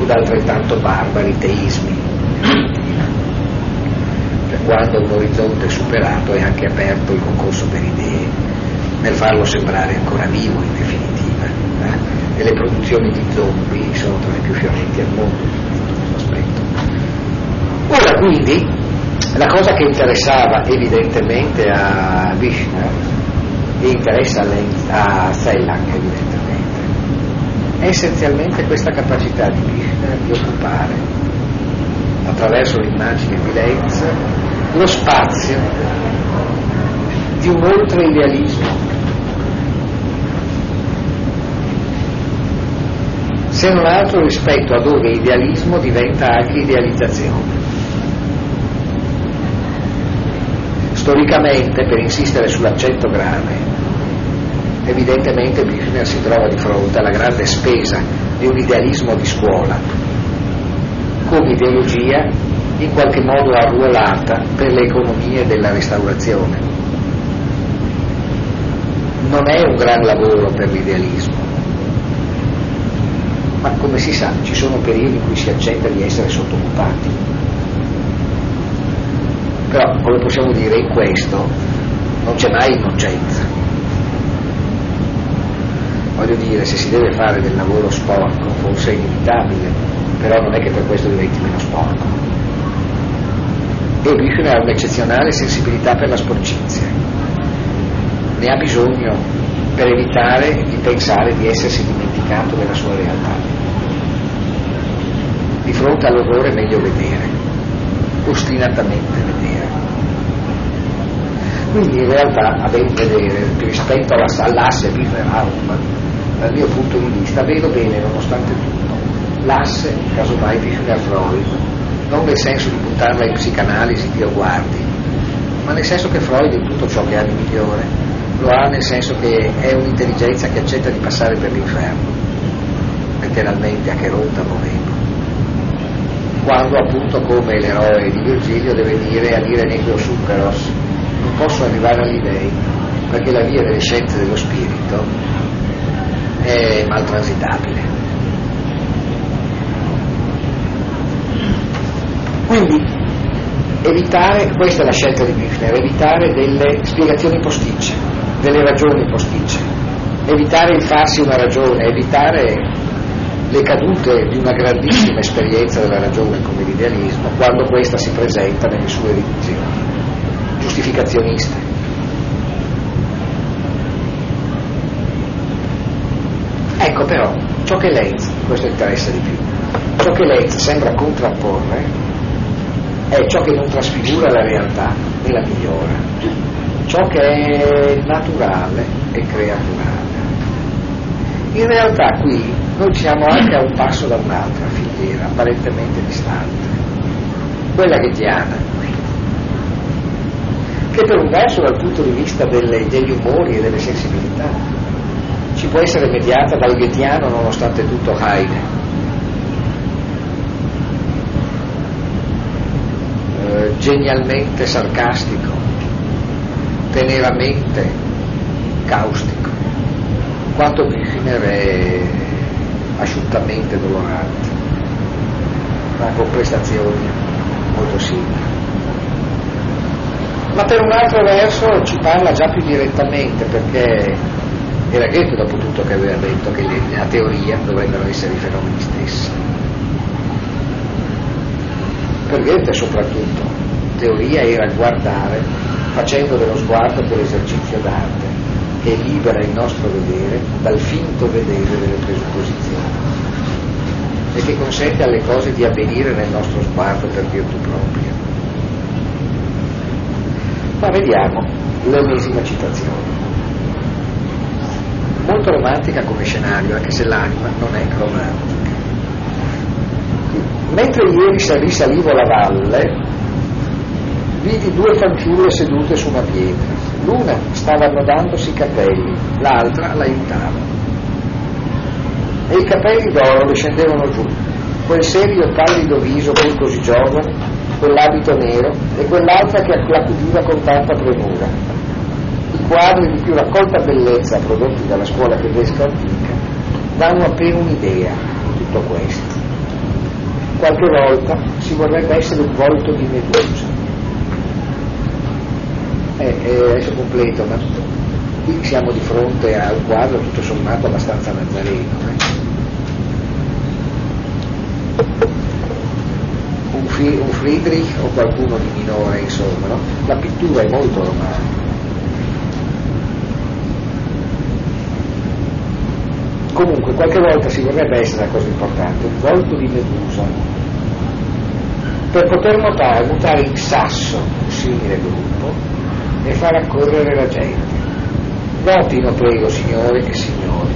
o da altrettanto barbari teismi. Per quando un orizzonte superato è anche aperto il concorso per idee, nel farlo sembrare ancora vivo in definitiva eh? e le produzioni di zombie sono tra le più fiorenti al mondo in questo aspetto. Ora quindi la cosa che interessava evidentemente a Vishnu interessa a Sellang evidentemente è essenzialmente questa capacità di Vishnu di occupare attraverso l'immagine di Lenz lo spazio di un oltre idealismo se non altro rispetto a dove idealismo diventa anche idealizzazione. Storicamente, per insistere sull'accento grave, evidentemente Büchner si trova di fronte alla grande spesa di un idealismo di scuola come ideologia in qualche modo arruolata per le economie della restaurazione. Non è un gran lavoro per l'idealismo, ma come si sa ci sono periodi in cui si accetta di essere sottoccupati. Però, come possiamo dire, in questo non c'è mai innocenza. Voglio dire, se si deve fare del lavoro sporco, forse è inevitabile, però non è che per questo diventi meno sporco. E Büchner ha un'eccezionale sensibilità per la sporcizia. Ne ha bisogno per evitare di pensare di essersi dimenticato della sua realtà. Di fronte all'orrore è meglio vedere, ostinatamente vedere. Quindi in realtà, a ben vedere, rispetto all'asse Büchner-Hauptmann, dal mio punto di vista, vedo bene, nonostante tutto, l'asse, casomai Büchner-Freud, non nel senso di buttarla in psicanalisi, Dio guardi, ma nel senso che Freud in tutto ciò che ha di migliore lo ha nel senso che è un'intelligenza che accetta di passare per l'inferno, letteralmente a che ronda volendo. Quando appunto come l'eroe di Virgilio deve dire a dire nequeo superos, non posso arrivare agli dei, perché la via delle scienze dello spirito è mal transitabile. Quindi evitare, questa è la scelta di Büchner, evitare delle spiegazioni posticce delle ragioni posticce, evitare il farsi una ragione, evitare le cadute di una grandissima esperienza della ragione come l'idealismo quando questa si presenta nelle sue divisioni giustificazioniste. Ecco però, ciò che Lenz, questo interessa di più, ciò che Lenz sembra contrapporre è ciò che non trasfigura la realtà e la migliora ciò che è naturale e creaturale. In realtà qui noi siamo anche a un passo da un'altra filiera apparentemente distante, quella ghetiana, che per un verso dal punto di vista delle, degli umori e delle sensibilità ci può essere mediata dal ghetiano nonostante tutto Heine. Eh, genialmente sarcastico, teneramente caustico, quanto Büchner è asciuttamente dolorante, ma con prestazioni molto simili. Ma per un altro verso ci parla già più direttamente perché era Goethe dopo tutto che aveva detto che la teoria dovrebbero essere i fenomeni stessi. Per Goethe soprattutto teoria era guardare facendo dello sguardo quell'esercizio d'arte che libera il nostro vedere dal finto vedere delle presupposizioni e che consente alle cose di avvenire nel nostro sguardo per virtù propria. Ma vediamo l'ennesima citazione. Molto romantica come scenario, anche se l'anima non è romantica. Mentre ieri risalivo la valle, vidi due fanciulle sedute su una pietra. L'una stava annodandosi i capelli, l'altra l'aiutava. E i capelli d'oro le scendevano giù, quel serio pallido viso poi così giovane, quell'abito nero e quell'altra che l'accudiva con tanta premura. I quadri di più raccolta bellezza prodotti dalla scuola tedesca antica danno appena un'idea di tutto questo. Qualche volta si vorrebbe essere un volto di Medusa, eh, eh, adesso completo, ma qui siamo di fronte a un quadro tutto sommato abbastanza nazareno. Eh? Un, Friedrich o qualcuno di minore, insomma, no? la pittura è molto romantica. Comunque, qualche volta si vorrebbe essere una cosa importante, un volto di Medusa, per poter notare, mutare in sasso un simile gruppo e far accorrere la gente. Notino, prego, signore e signori,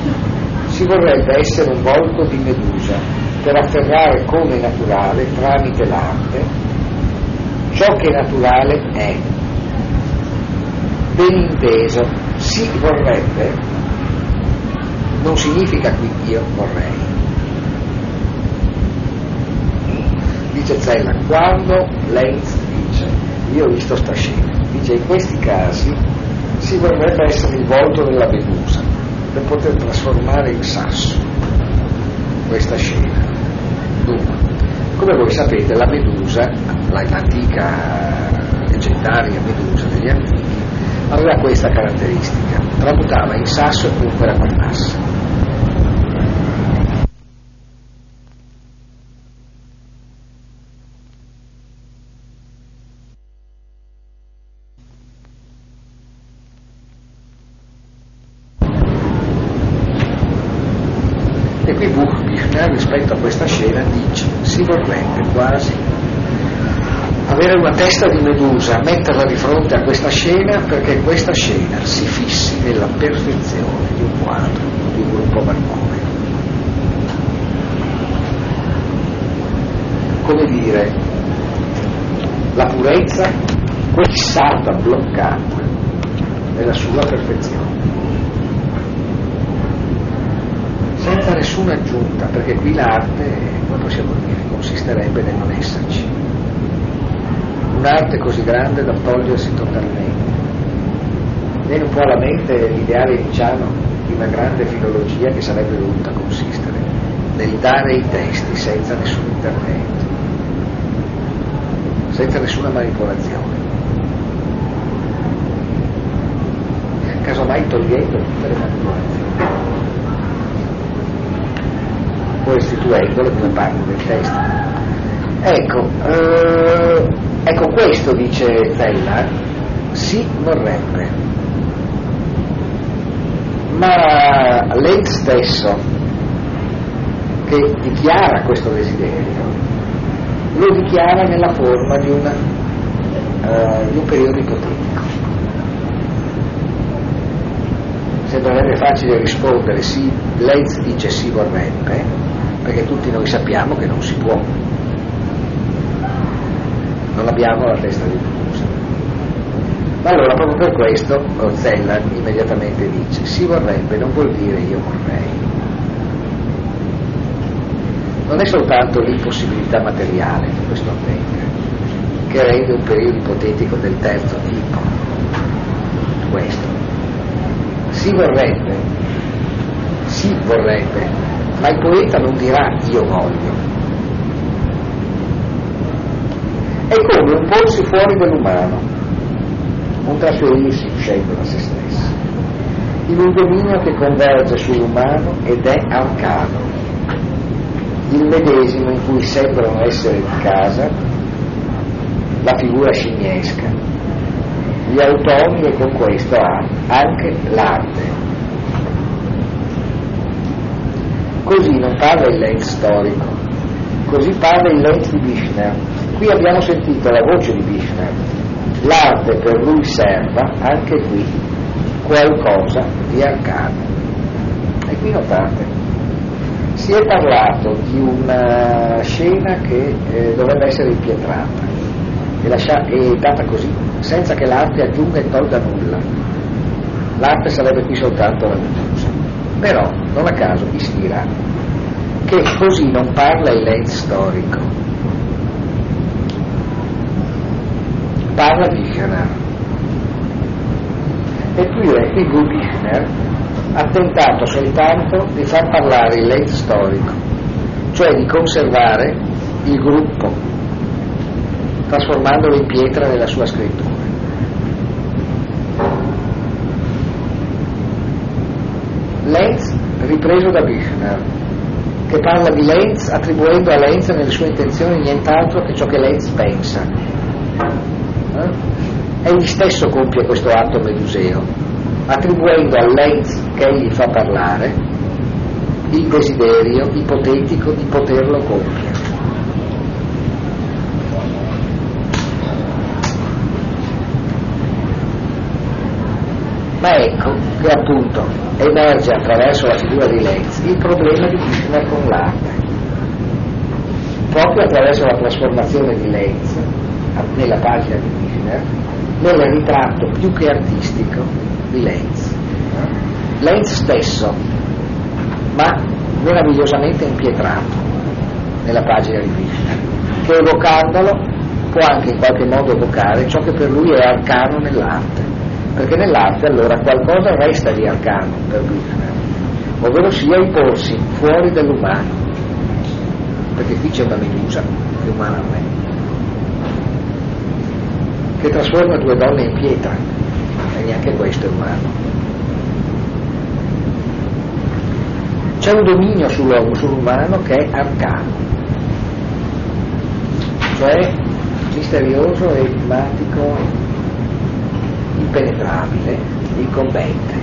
si vorrebbe essere un volto di Medusa per afferrare come naturale, tramite l'arte, ciò che naturale è, ben inteso, si vorrebbe non significa qui io vorrei. Dice Zella, quando Lenz dice io ho visto sta scena, dice in questi casi si vorrebbe essere il volto della Medusa per poter trasformare in sasso questa scena. Dunque, come voi sapete la Medusa, l'antica leggendaria Medusa degli antichi, aveva questa caratteristica, tramutava in sasso e comunque la guardasse. E qui Buchbichner rispetto a questa scena dice si vorrebbe quasi avere una testa Medusa, metterla di fronte a questa scena perché questa scena si fissi nella perfezione di un quadro, di un gruppo marmoreo. Come dire, la purezza fissata, bloccata nella sua perfezione. Senza nessuna aggiunta, perché qui l'arte, come possiamo dire, consisterebbe nel non esserci un'arte così grande da togliersi totalmente. Viene un po' alla mente l'ideale diciamo, di una grande filologia che sarebbe dovuta consistere nel dare i testi senza nessun intervento, senza nessuna manipolazione. Casomai togliendo tutte le manipolazioni, poi istituendole come parte del testo. Ecco, eh, Ecco questo, dice Zella, si vorrebbe. Ma Lenz stesso, che dichiara questo desiderio, lo dichiara nella forma di, una, uh, di un periodo ipotetico. Sembrerebbe facile rispondere sì, Lenz dice si vorrebbe, perché tutti noi sappiamo che non si può non abbiamo la testa di Medusa. Ma allora proprio per questo Zella immediatamente dice si vorrebbe non vuol dire io vorrei. Non è soltanto l'impossibilità materiale di questo avvenga, che rende un periodo ipotetico del terzo tipo. Questo. Si vorrebbe, si vorrebbe, ma il poeta non dirà io voglio, è come? Un porsi fuori dell'umano, un trasferirsi uscendo da se stesso, in un dominio che converge sull'umano ed è arcano, il medesimo in cui sembrano essere di casa la figura scimmiesca, gli automi e con questo anche l'arte. Così non parla il Lenz storico, così parla il Lenz di Bischner, Qui abbiamo sentito la voce di Bishner, l'arte per lui serva anche qui qualcosa di arcano. E qui notate, si è parlato di una scena che eh, dovrebbe essere impietrata e, lascia, data così, senza che l'arte aggiunga e tolga nulla. L'arte sarebbe qui soltanto la Medusa. Però, non a caso, chi si che così non parla il Lenz storico, parla Bichner. Eppure Igor Bichner ha tentato soltanto di far parlare il late storico, cioè di conservare il gruppo, trasformandolo in pietra nella sua scrittura. Lenz ripreso da Bichner, che parla di Lenz attribuendo a Lenz nelle sue intenzioni nient'altro che ciò che Lenz pensa, eh? egli stesso compie questo atto meduseo, attribuendo a Lenz che egli fa parlare il desiderio ipotetico di poterlo compiere. Ma ecco che appunto emerge attraverso la figura di Lenz il problema di Kirchner con l'arte. Proprio attraverso la trasformazione di Lenz nella pagina di Kirchner nel ritratto più che artistico di Lenz. Lenz stesso, ma meravigliosamente impietrato nella pagina di Krishna, che evocandolo può anche in qualche modo evocare ciò che per lui è arcano nell'arte, perché nell'arte allora qualcosa resta di arcano per Krishna, ovvero sia i porsi fuori dell'umano, perché qui c'è una medusa che umana non è che trasforma due donne in pietra. E neanche questo è umano. C'è un dominio sull'uomo, sull'umano che è arcano, cioè misterioso, enigmatico, impenetrabile, incombente,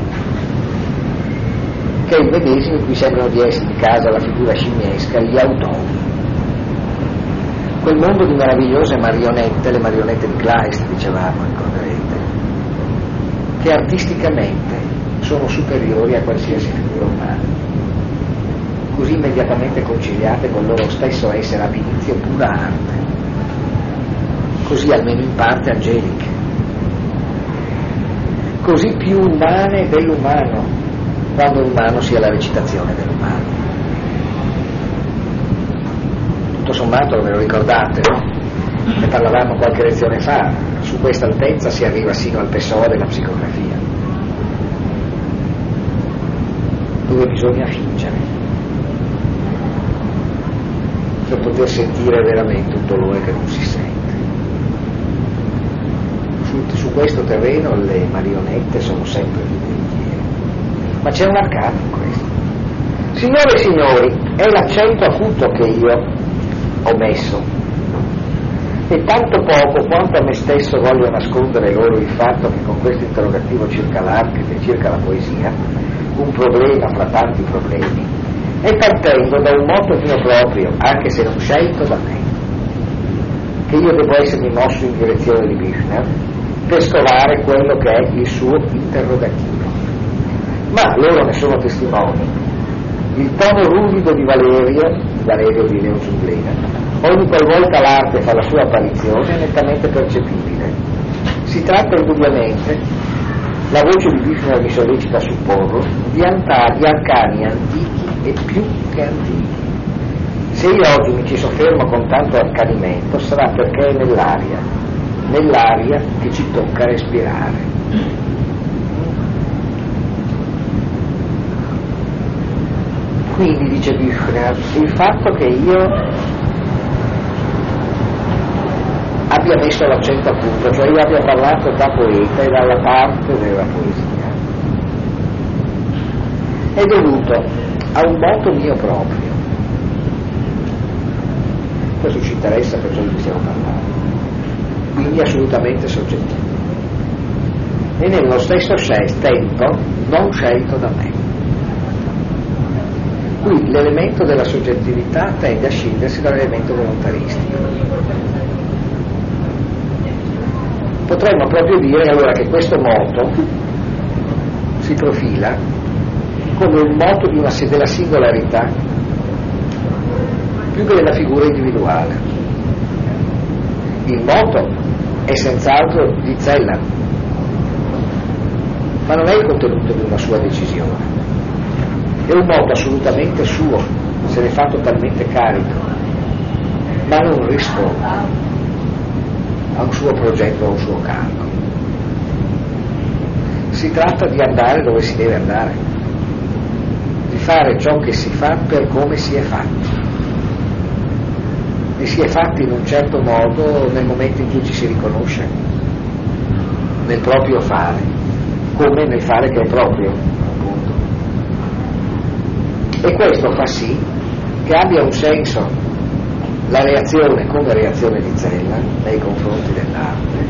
che è il medesimo in cui sembrano di essere di casa la figura scimmiesca, gli autori quel mondo di meravigliose marionette, le marionette di Kleist, dicevamo, ricorderete, che artisticamente sono superiori a qualsiasi figura umana, così immediatamente conciliate con loro stesso essere ab inizio pura arte, così almeno in parte angeliche, così più umane dell'umano, quando l'umano sia la recitazione dell'umano tutto sommato ve lo ricordate, no? Ne parlavamo qualche lezione fa, su questa altezza si arriva sino al PSOA della psicografia, dove bisogna fingere per poter sentire veramente un dolore che non si sente. Su, su questo terreno le marionette sono sempre più veritiere, ma c'è un arcano in questo. Signore e signori, è l'accento acuto che io ho messo. E tanto poco quanto a me stesso voglio nascondere loro il fatto che con questo interrogativo circa l'arte e circa la poesia, un problema fra tanti problemi, e partendo da un moto mio proprio, anche se non scelto da me, che io devo essermi mosso in direzione di Krishna per scovare quello che è il suo interrogativo. Ma loro ne sono testimoni. Il tono ruvido di Valerio Valerio di Leo Giublena. Ogni qualvolta l'arte fa la sua apparizione è nettamente percepibile. Si tratta indubbiamente, la voce di Vishnu mi sollecita a supporlo, di, anta, di arcani antichi e più che antichi. Se io oggi mi ci soffermo con tanto accanimento sarà perché è nell'aria, nell'aria che ci tocca respirare. Quindi, dice Büchner, il fatto che io abbia messo l'accento a punto, cioè io abbia parlato da poeta e dalla parte della poesia, è dovuto a un moto mio proprio. Questo ci interessa per ciò di cui stiamo parlando. Quindi assolutamente soggettivo. E nello stesso tempo non scelto da me. Qui l'elemento della soggettività tende a scindersi dall'elemento volontaristico. Potremmo proprio dire allora che questo moto si profila come un moto una, della singolarità più che della figura individuale. Il moto è senz'altro di Zella, ma non è il contenuto di una sua decisione è un modo assolutamente suo, se ne fa totalmente carico, ma non risponde a un suo progetto a un suo carico. Si tratta di andare dove si deve andare, di fare ciò che si fa per come si è fatto. E si è fatti in un certo modo nel momento in cui ci si riconosce, nel proprio fare, come nel fare che è proprio e questo fa sì che abbia un senso la reazione come reazione di Zella nei confronti dell'arte,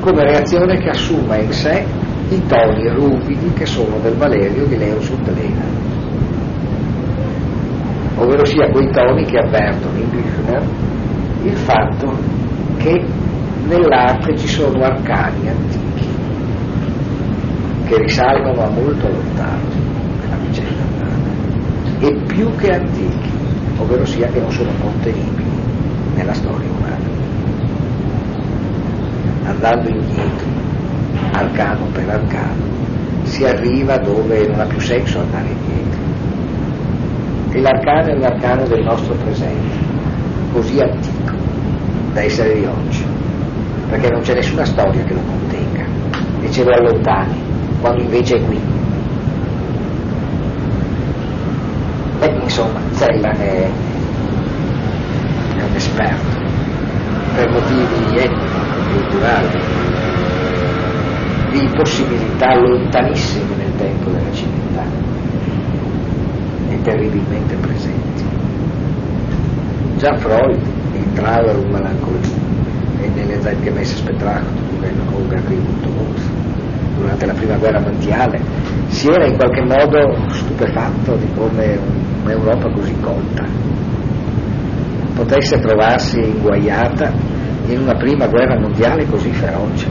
come reazione che assuma in sé i toni ruvidi che sono del Valerio di Leo Suttelena, ovvero sia quei toni che avvertono in Büchner il fatto che nell'arte ci sono arcani antichi che risalgono a molto lontano e più che antichi, ovvero sia che non sono contenibili nella storia umana. andando indietro, arcano per arcano, si arriva dove non ha più senso andare indietro. E l'arcano è l'arcano del nostro presente, così antico da essere di oggi, perché non c'è nessuna storia che lo contenga e ce lo allontani, quando invece è qui. Beh, insomma, Zellan è, è un esperto per motivi etnici, culturali, di possibilità lontanissime nel tempo della civiltà e terribilmente presenti. Già Freud, in Trauer und Melancolie e nelle Zeitgemäßes Betrachtung dello Holger Wilhelm durante la prima guerra mondiale, si era in qualche modo stupefatto di come un'Europa così colta potesse trovarsi inguaiata in una prima guerra mondiale così feroce.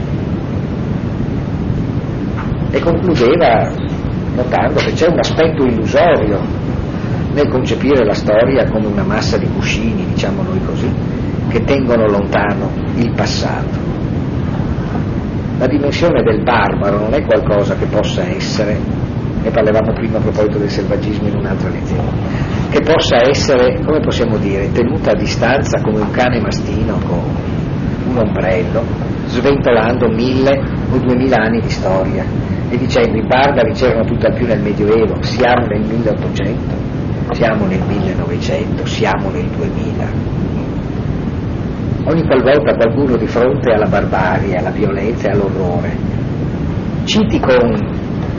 E concludeva notando che c'è un aspetto illusorio nel concepire la storia come una massa di cuscini, diciamo noi così, che tengono lontano il passato. La dimensione del barbaro non è qualcosa che possa essere, ne parlavamo prima a proposito del selvaggismo in un'altra lezione, che possa essere, come possiamo dire, tenuta a distanza come un cane mastino con un ombrello, sventolando mille o duemila anni di storia e dicendo i barbari c'erano tutt'al più nel Medioevo, siamo nel 1800, siamo nel 1900, siamo nel 2000. Ogni qualvolta qualcuno di fronte alla barbarie, alla violenza e all'orrore citi con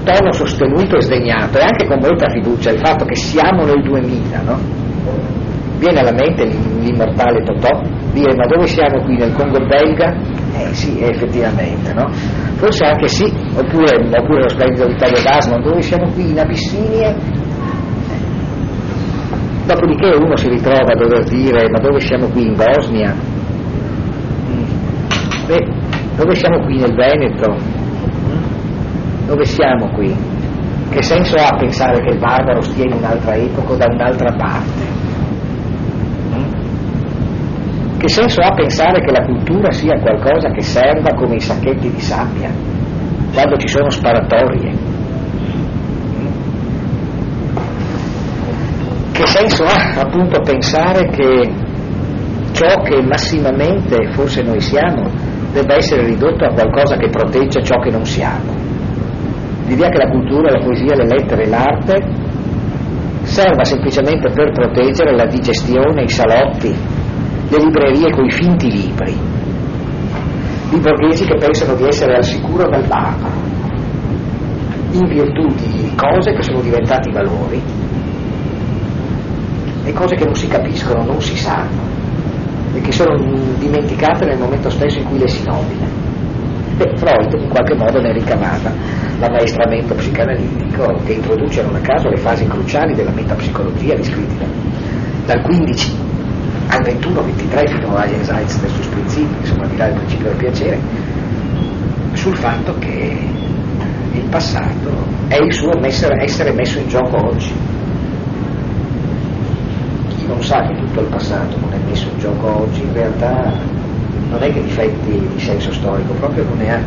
tono sostenuto e sdegnato e anche con molta fiducia il fatto che siamo nel 2000, no? Viene alla mente l'immortale Totò dire ma dove siamo qui nel Congo belga? Eh sì, effettivamente, no? Forse anche sì, oppure, oppure lo splendido Vittorio Dasman, dove siamo qui in Abissinia? Dopodiché uno si ritrova a dover dire ma dove siamo qui in Bosnia? Beh, dove siamo qui nel Veneto? Dove siamo qui? Che senso ha pensare che il barbaro stia in un'altra epoca o da un'altra parte? Che senso ha pensare che la cultura sia qualcosa che serva come i sacchetti di sabbia, quando ci sono sparatorie? Che senso ha appunto pensare che ciò che massimamente forse noi siamo debba essere ridotto a qualcosa che protegge ciò che non siamo? L'idea che la cultura, la poesia, le lettere, l'arte serva semplicemente per proteggere la digestione, i salotti, le librerie con i finti libri, i borghesi che pensano di essere al sicuro dal barbaro, in virtù di cose che sono diventate valori e cose che non si capiscono, non si sanno e che sono dimenticate nel momento stesso in cui le si nomina. Beh, Freud in qualche modo ne ricavava l'ammaestramento psicanalitico che introduce non a caso le fasi cruciali della metapsicologia descritta dal 15 al 21-23 fino a Jenseits versus Prinzip, insomma di là del principio del piacere, sul fatto che il passato è il suo essere messo in gioco oggi. Chi non sa che tutto il passato non è messo in gioco oggi, in realtà non è che difetti di senso storico, proprio non ne ha.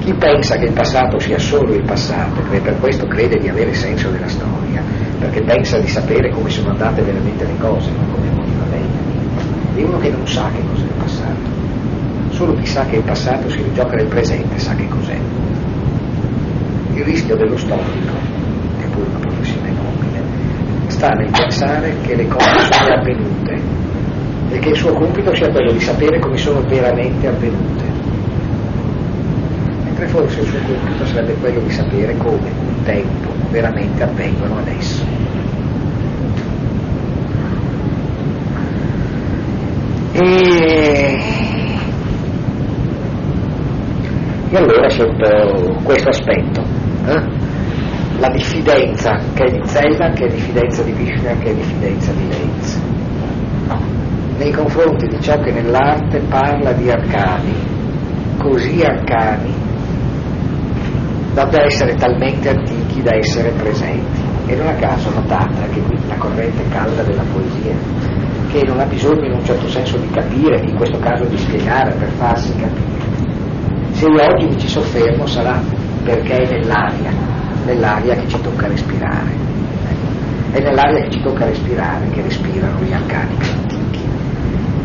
Chi pensa che il passato sia solo il passato, e per questo crede di avere senso della storia, perché pensa di sapere come sono andate veramente le cose, non come è uno che non sa che cos'è il passato. Solo chi sa che il passato si rigioca nel presente sa che cos'è. Il rischio dello storico, che pure è una professione nobile, sta nel pensare che le cose sono avvenute e che il suo compito sia quello di sapere come sono veramente avvenute. Mentre forse il suo compito sarebbe quello di sapere come un tempo veramente avvengono adesso. E, e allora sotto questo aspetto, eh, la diffidenza che è di Zella, che è diffidenza di Vishnu, che è diffidenza di Lenz, nei confronti di ciò che nell'arte parla di arcani, così arcani da essere talmente antichi da essere presenti. E non a caso notate anche qui la corrente calda della poesia che non ha bisogno in un certo senso di capire, in questo caso di spiegare per farsi capire, Se io oggi mi ci soffermo sarà perché è nell'aria, nell'aria che ci tocca respirare. È nell'aria che ci tocca respirare che respirano gli arcani.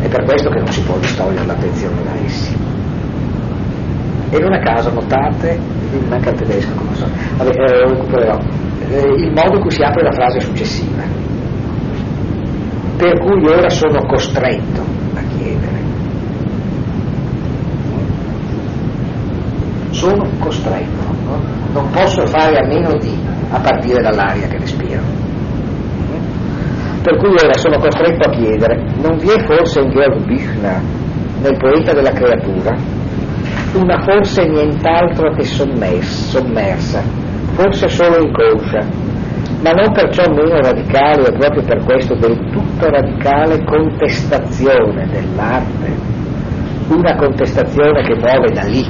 È per questo che non si può distogliere l'attenzione da essi. E non a caso notate, manca il tedesco come so, vabbè, eh, recupererò, eh, il modo in cui si apre la frase successiva. Per cui ora sono costretto a chiedere. Sono costretto, no? non posso fare a meno di, a partire dall'aria che respiro. Per cui ora sono costretto a chiedere, non vi è forse in Georg Büchner, nel poeta della creatura, una forse nient'altro che sommersa, sommersa, forse solo inconscia, ma non perciò meno radicale e proprio per questo del tutto radicale contestazione dell'arte, una contestazione che muove da lì,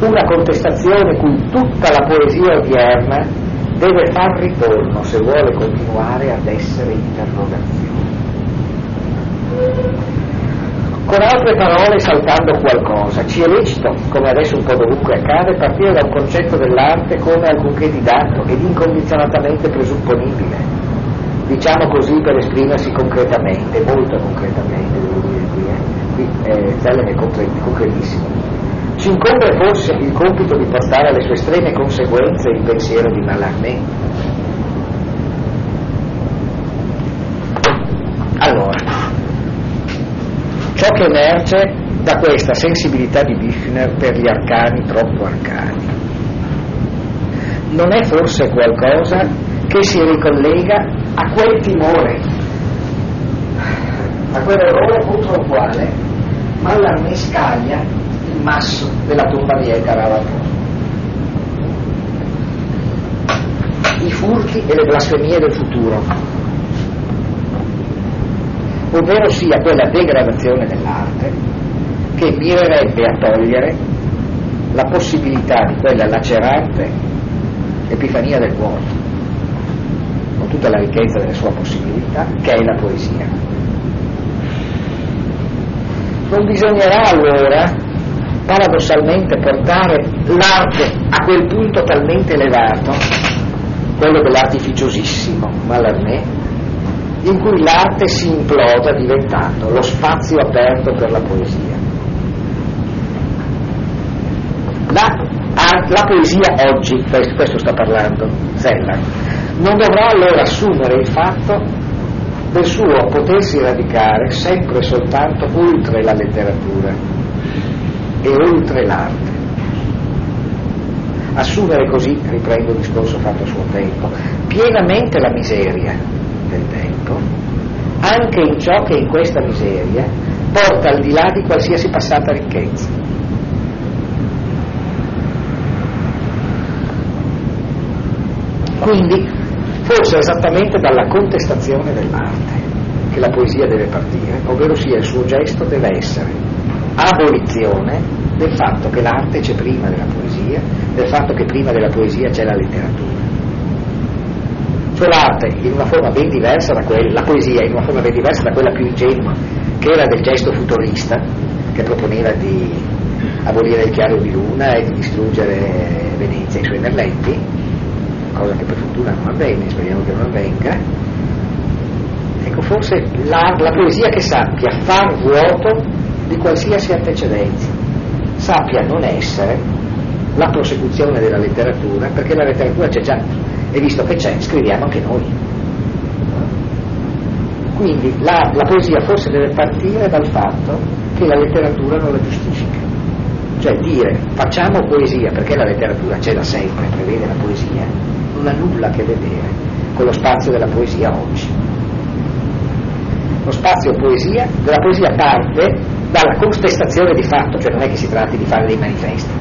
una contestazione cui tutta la poesia odierna deve far ritorno se vuole continuare ad essere interrogazione. Con altre parole, saltando qualcosa, ci è lecito, come adesso un po' dovunque accade, partire da un concetto dell'arte come alcunché di dato ed incondizionatamente presupponibile. Diciamo così per esprimersi concretamente, molto concretamente, devo dire qui, eh. qui eh, è concretissimo. Ci incombe forse il compito di portare alle sue estreme conseguenze il pensiero di Mallarmé? Allora, ciò che emerge da questa sensibilità di Büchner per gli arcani troppo arcani non è forse qualcosa che si ricollega a quel timore, a quell'errore contro il quale Mallarmé scaglia masso della tomba di Edgar Allan. I furti e le blasfemie del futuro, ovvero sia quella degradazione dell'arte che mirerebbe a togliere la possibilità di quella lacerante epifania del cuore, con tutta la ricchezza delle sue possibilità, che è la poesia. Non bisognerà allora paradossalmente portare l'arte a quel punto talmente elevato, quello dell'artificiosissimo Mallarmé, in cui l'arte si imploda diventando lo spazio aperto per la poesia. La, la poesia oggi, questo, questo sta parlando Zella, non dovrà allora assumere il fatto del suo potersi radicare sempre e soltanto oltre la letteratura e oltre l'arte. Assumere così, riprendo il discorso fatto a suo tempo, pienamente la miseria del tempo, anche in ciò che in questa miseria porta al di là di qualsiasi passata ricchezza. Quindi, forse esattamente dalla contestazione dell'arte che la poesia deve partire, ovvero sia il suo gesto deve essere abolizione del fatto che l'arte c'è prima della poesia, del fatto che prima della poesia c'è la letteratura. Cioè l'arte in una forma ben diversa da quella, la poesia in una forma ben diversa da quella più ingenua, che era del gesto futurista, che proponeva di abolire il chiaro di luna e di distruggere Venezia e i suoi merletti, cosa che per fortuna non avvenne, speriamo che non avvenga. Ecco, forse la, la poesia che sappia far vuoto di qualsiasi antecedenza, sappia non essere la prosecuzione della letteratura, perché la letteratura c'è già, e visto che c'è, scriviamo anche noi. Quindi la, la poesia forse deve partire dal fatto che la letteratura non la giustifica. Cioè dire facciamo poesia perché la letteratura c'è da sempre, prevede la poesia, non ha nulla a che vedere con lo spazio della poesia oggi. Lo spazio poesia, della poesia parte dalla contestazione di fatto, cioè non è che si tratti di fare dei manifesti,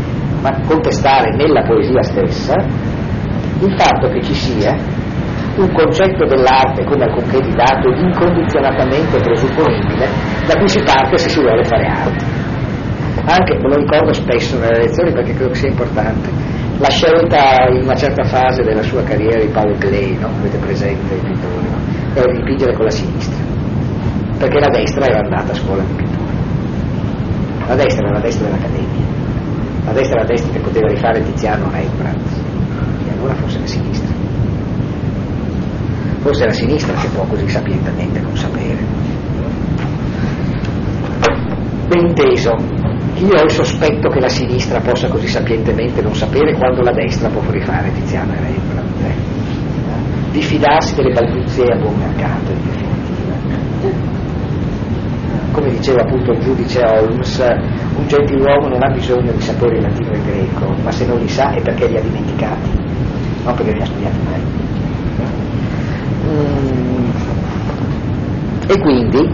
ma contestare nella poesia stessa il fatto che ci sia un concetto dell'arte come dato ed incondizionatamente presupponibile da cui si parte se si vuole fare arte. Anche, me lo ricordo spesso nelle lezioni perché credo che sia importante, la scelta in una certa fase della sua carriera di Paolo Gley, no? avete presente il pittore, no? era di dipingere con la sinistra, perché la destra era andata a scuola di pittura. La destra era la destra dell'Accademia, la destra era la destra che poteva rifare Tiziano Rembrandt, e allora forse la sinistra. Forse è la sinistra che può così sapientemente non sapere. Ben inteso, io ho il sospetto che la sinistra possa così sapientemente non sapere quando la destra può rifare Tiziano e Rembrandt. Eh? Di fidarsi delle balbuzie a buon mercato, in definitiva come diceva appunto il giudice Holmes, un gentiluomo non ha bisogno di sapere il latino e il greco, ma se non li sa è perché li ha dimenticati, non perché li ha studiati mai. Mm. E quindi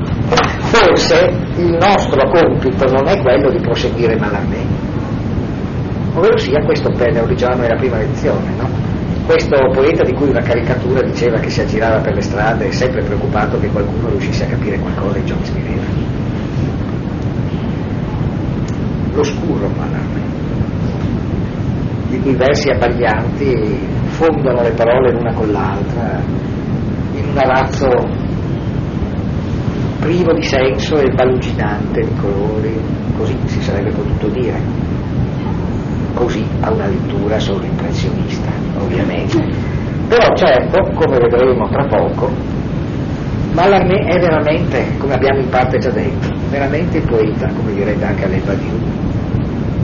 forse il nostro compito non è quello di proseguire Mallarmé, ovvero sia questo Penne, lo dicevamo nella prima lezione, no? Questo poeta di cui una caricatura diceva che si aggirava per le strade sempre preoccupato che qualcuno riuscisse a capire qualcosa di ciò che scriveva. L'oscuro Mallarmé, di cui versi abbaglianti fondono le parole l'una con l'altra in un arazzo privo di senso e baluginante di colori, così si sarebbe potuto dire. Così a una lettura solo impressionista, ovviamente. Però certo, come vedremo tra poco, Mallarmé è veramente, come abbiamo in parte già detto, veramente poeta, come direbbe anche Alain Badiou,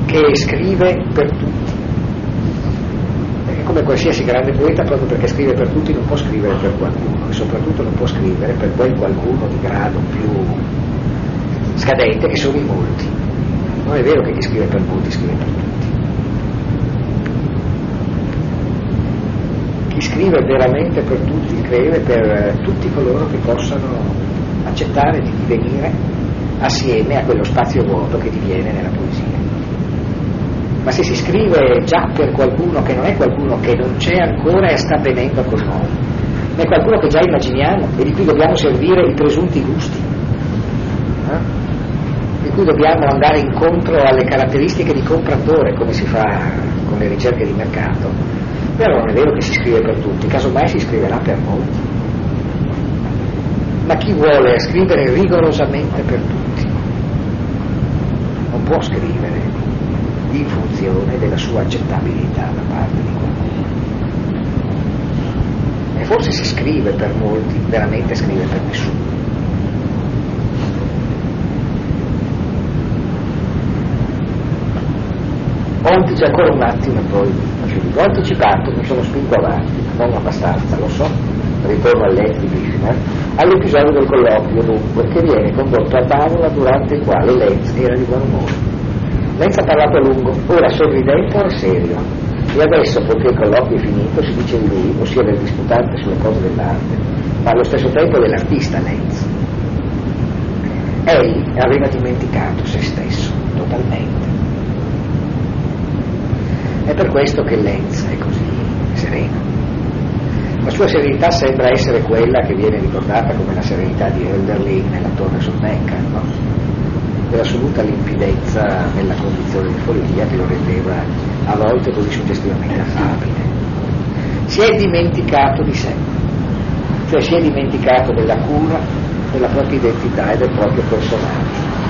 che scrive per tutti. Perché come qualsiasi grande poeta, proprio perché scrive per tutti, non può scrivere per qualcuno, e soprattutto non può scrivere per quel qualcuno di grado più scadente, che sono i molti. Non è vero che chi scrive per molti scrive per tutti. Scrive veramente per tutti, scrive per eh, tutti coloro che possano accettare di divenire assieme a quello spazio vuoto che diviene nella poesia. Ma se si scrive già per qualcuno che non è qualcuno che non c'è ancora e sta venendo con noi, ma è qualcuno che già immaginiamo e di cui dobbiamo servire i presunti gusti, eh? di cui dobbiamo andare incontro alle caratteristiche di compratore, come si fa con le ricerche di mercato, però non è vero che si scrive per tutti, casomai si scriverà per molti. Ma chi vuole scrivere rigorosamente per tutti non può scrivere in funzione della sua accettabilità da parte di qualcuno. E forse si scrive per molti, veramente scrive per nessuno. Ho ancora un attimo e poi ho anticipato, mi sono spinto avanti, non abbastanza, lo so, ritorno al letto di all'episodio del colloquio dunque, che viene condotto a tavola durante il quale Lenz era di buon umore. Lenz ha parlato a lungo, ora sorridente ora serio, e adesso, poiché il colloquio è finito, si dice di lui, ossia del disputante sulle cose dell'arte, ma allo stesso tempo dell'artista Lenz. Egli aveva dimenticato se stesso, totalmente è per questo che Lenz è così sereno. La sua serenità sembra essere quella che viene ricordata come la serenità di Hölderlin nella torre sul Neckar, no? quell'assoluta limpidezza nella condizione di follia che lo rendeva a volte così suggestivamente affabile. Si è dimenticato di sé, cioè si è dimenticato della cura della propria identità e del proprio personaggio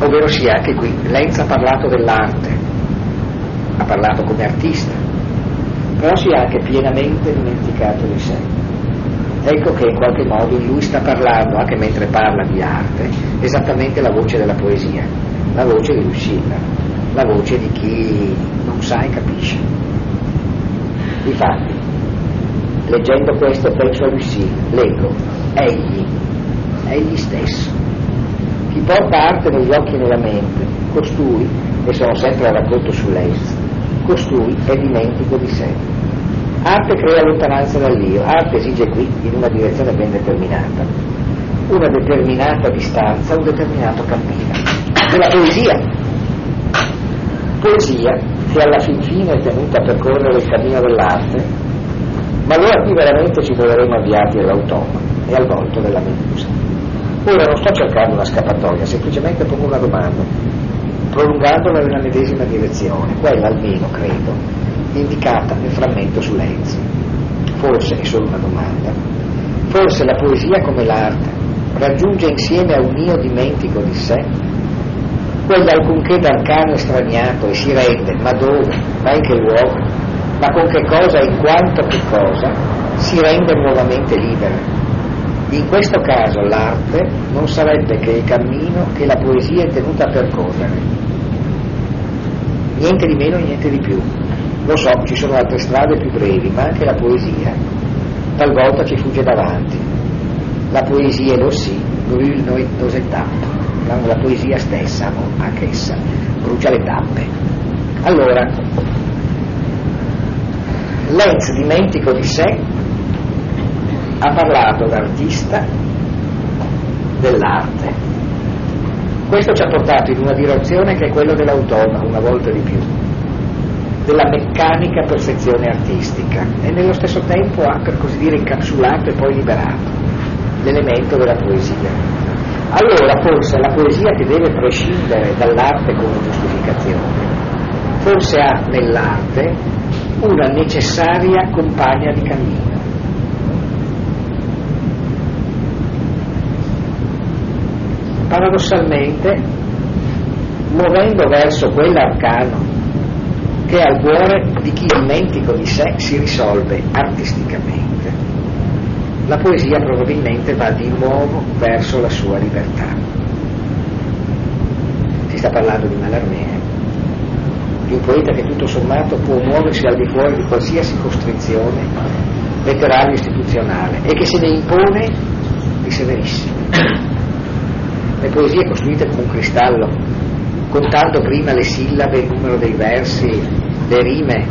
ovvero sia anche qui Lenz ha parlato dell'arte, ha parlato come artista, però si è anche pienamente dimenticato di sé. Ecco che in qualche modo lui sta parlando, anche mentre parla di arte, esattamente la voce della poesia, la voce di Lucilla, la voce di chi non sa e capisce. Infatti, leggendo questo penso a Lucille, leggo, egli, egli stesso chi porta arte negli occhi e nella mente, costui, e sono sempre a racconto su costui è dimentico di sé. Arte crea lontananza dall'io, arte esige qui, in una direzione ben determinata, una determinata distanza, un determinato cammino. E la poesia, poesia che alla fin fine è tenuta a percorrere il cammino dell'arte, ma allora qui veramente ci troveremo avviati all'automa e al volto della Medusa. Ora non sto cercando una scappatoia, semplicemente pongo una domanda, prolungandola nella medesima direzione, quella almeno, credo, indicata nel frammento su Lenz. Forse è solo una domanda, forse la poesia come l'arte raggiunge insieme a un io dimentico di sé, quegli alcunché d'arcano estraniato e si rende, ma dove, ma in che luogo, ma con che cosa e in quanto che cosa, si rende nuovamente libera. In questo caso l'arte non sarebbe che il cammino che la poesia è tenuta a percorrere. Niente di meno, niente di più. Lo so, ci sono altre strade più brevi, ma anche la poesia talvolta ci fugge davanti. La poesia, lo sì, brûle noi étapes. La poesia stessa, anch'essa, brucia le tappe. Allora, Lenz, dimentico di sé, ha parlato d'artista dell'arte. Questo ci ha portato in una direzione che è quella dell'automa, una volta di più, della meccanica percezione artistica e nello stesso tempo ha per così dire incapsulato e poi liberato l'elemento della poesia. Allora forse la poesia che deve prescindere dall'arte come giustificazione, forse ha nell'arte una necessaria compagna di cammino paradossalmente muovendo verso quell'arcano che al cuore di chi dimentico di sé si risolve artisticamente. La poesia probabilmente va di nuovo verso la sua libertà. Si sta parlando di Mallarmé, di un poeta che tutto sommato può muoversi al di fuori di qualsiasi costrizione letteraria istituzionale e che se ne impone di severissimo le poesie costruite come un cristallo, contando prima le sillabe, il numero dei versi, le rime,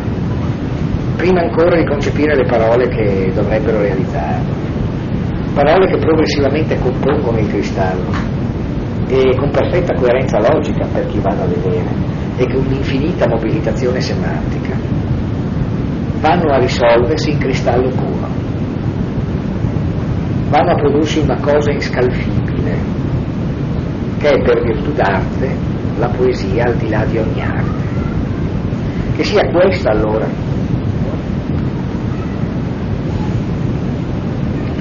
prima ancora di concepire le parole che dovrebbero realizzare. Parole che progressivamente compongono il cristallo e con perfetta coerenza logica per chi vada a vedere e con un'infinita mobilitazione semantica. Vanno a risolversi in cristallo puro, vanno a prodursi una cosa inscalfibile, che è per virtù d'arte la poesia al di là di ogni arte. Che sia questa allora.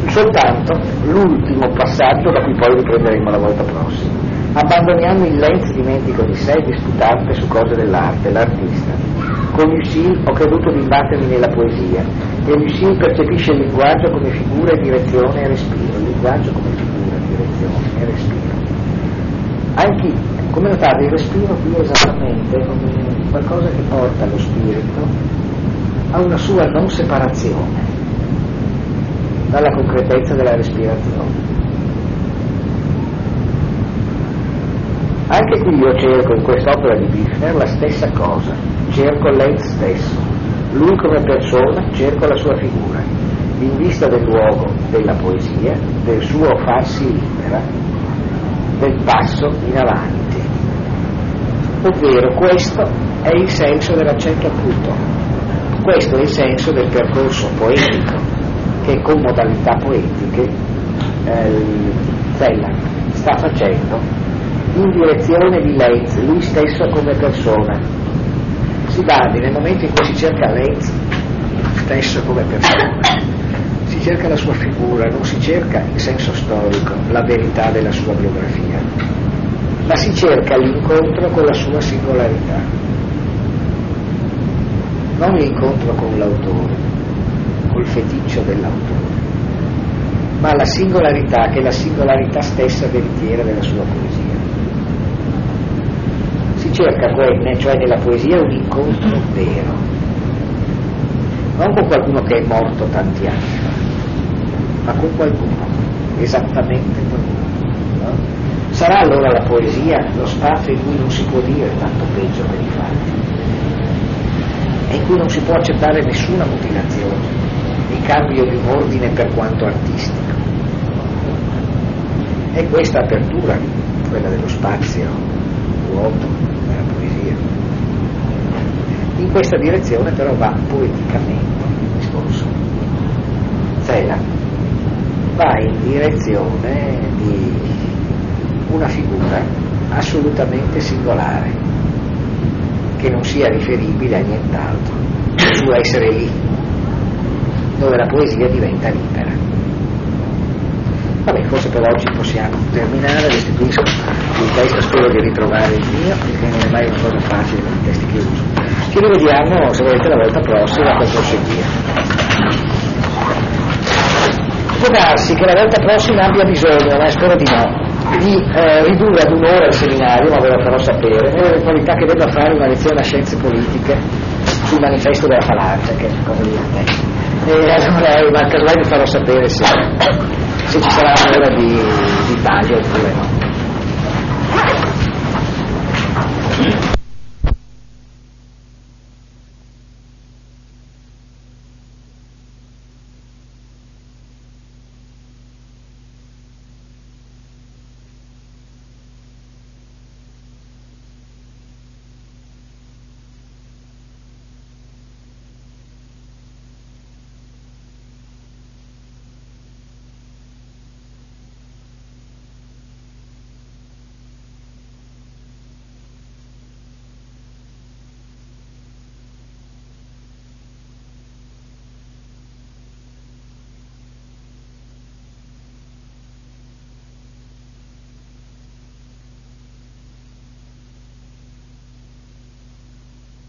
Soltanto l'ultimo passaggio da cui poi riprenderemo la volta prossima. Abbandoniamo il Lenz dimentico di sé disputante su cose dell'arte, l'artista. Con Lucille ho creduto di imbattermi nella poesia e Lucille percepisce il linguaggio come figura e direzione e respiro, il linguaggio come figura, direzione e respiro anche come notate il respiro qui è esattamente come qualcosa che porta lo spirito a una sua non separazione dalla concretezza della respirazione. Anche qui io cerco in quest'opera di Biffner la stessa cosa, cerco Lenz stesso, lui come persona cerco la sua figura, in vista del luogo della poesia, del suo farsi libera del passo in avanti. Ovvero questo è il senso dell'accento acuto, questo è il senso del percorso poetico che con modalità poetiche eh, Zella sta facendo in direzione di Lenz, lui stesso come persona. Si Sibardi nel momento in cui si cerca Lenz stesso come persona cerca la sua figura, non si cerca in senso storico la verità della sua biografia, ma si cerca l'incontro con la sua singolarità, non l'incontro con l'autore, col feticcio dell'autore, ma la singolarità che è la singolarità stessa veritiera della sua poesia. Si cerca, cioè nella poesia, un incontro vero, non con qualcuno che è morto tanti anni ma con qualcuno, esattamente qualcuno. No? Sarà allora la poesia lo spazio in cui non si può dire tanto peggio per i fatti e in cui non si può accettare nessuna mutilazione, il cambio di un ordine per quanto artistico. E questa apertura, quella dello spazio vuoto della poesia, in questa direzione però va poeticamente il discorso. Zela va in direzione di una figura assolutamente singolare, che non sia riferibile a nient'altro, il suo essere lì, dove la poesia diventa libera. Vabbè, forse per oggi possiamo terminare, restituisco il testo, spero di ritrovare il mio, perché non è mai una cosa facile con i testi che uso. Ci rivediamo, se volete, la volta prossima per proseguire può darsi che la volta prossima abbia bisogno, ma spero di no, di eh, ridurre ad un'ora il seminario, ma ve lo farò sapere, nelle qualità che debba fare una lezione a scienze politiche sul manifesto della falange, che è una cosa di me. E eh, allora, eh, ma casomai vi farò sapere se, se ci sarà un'ora di, di taglio oppure no.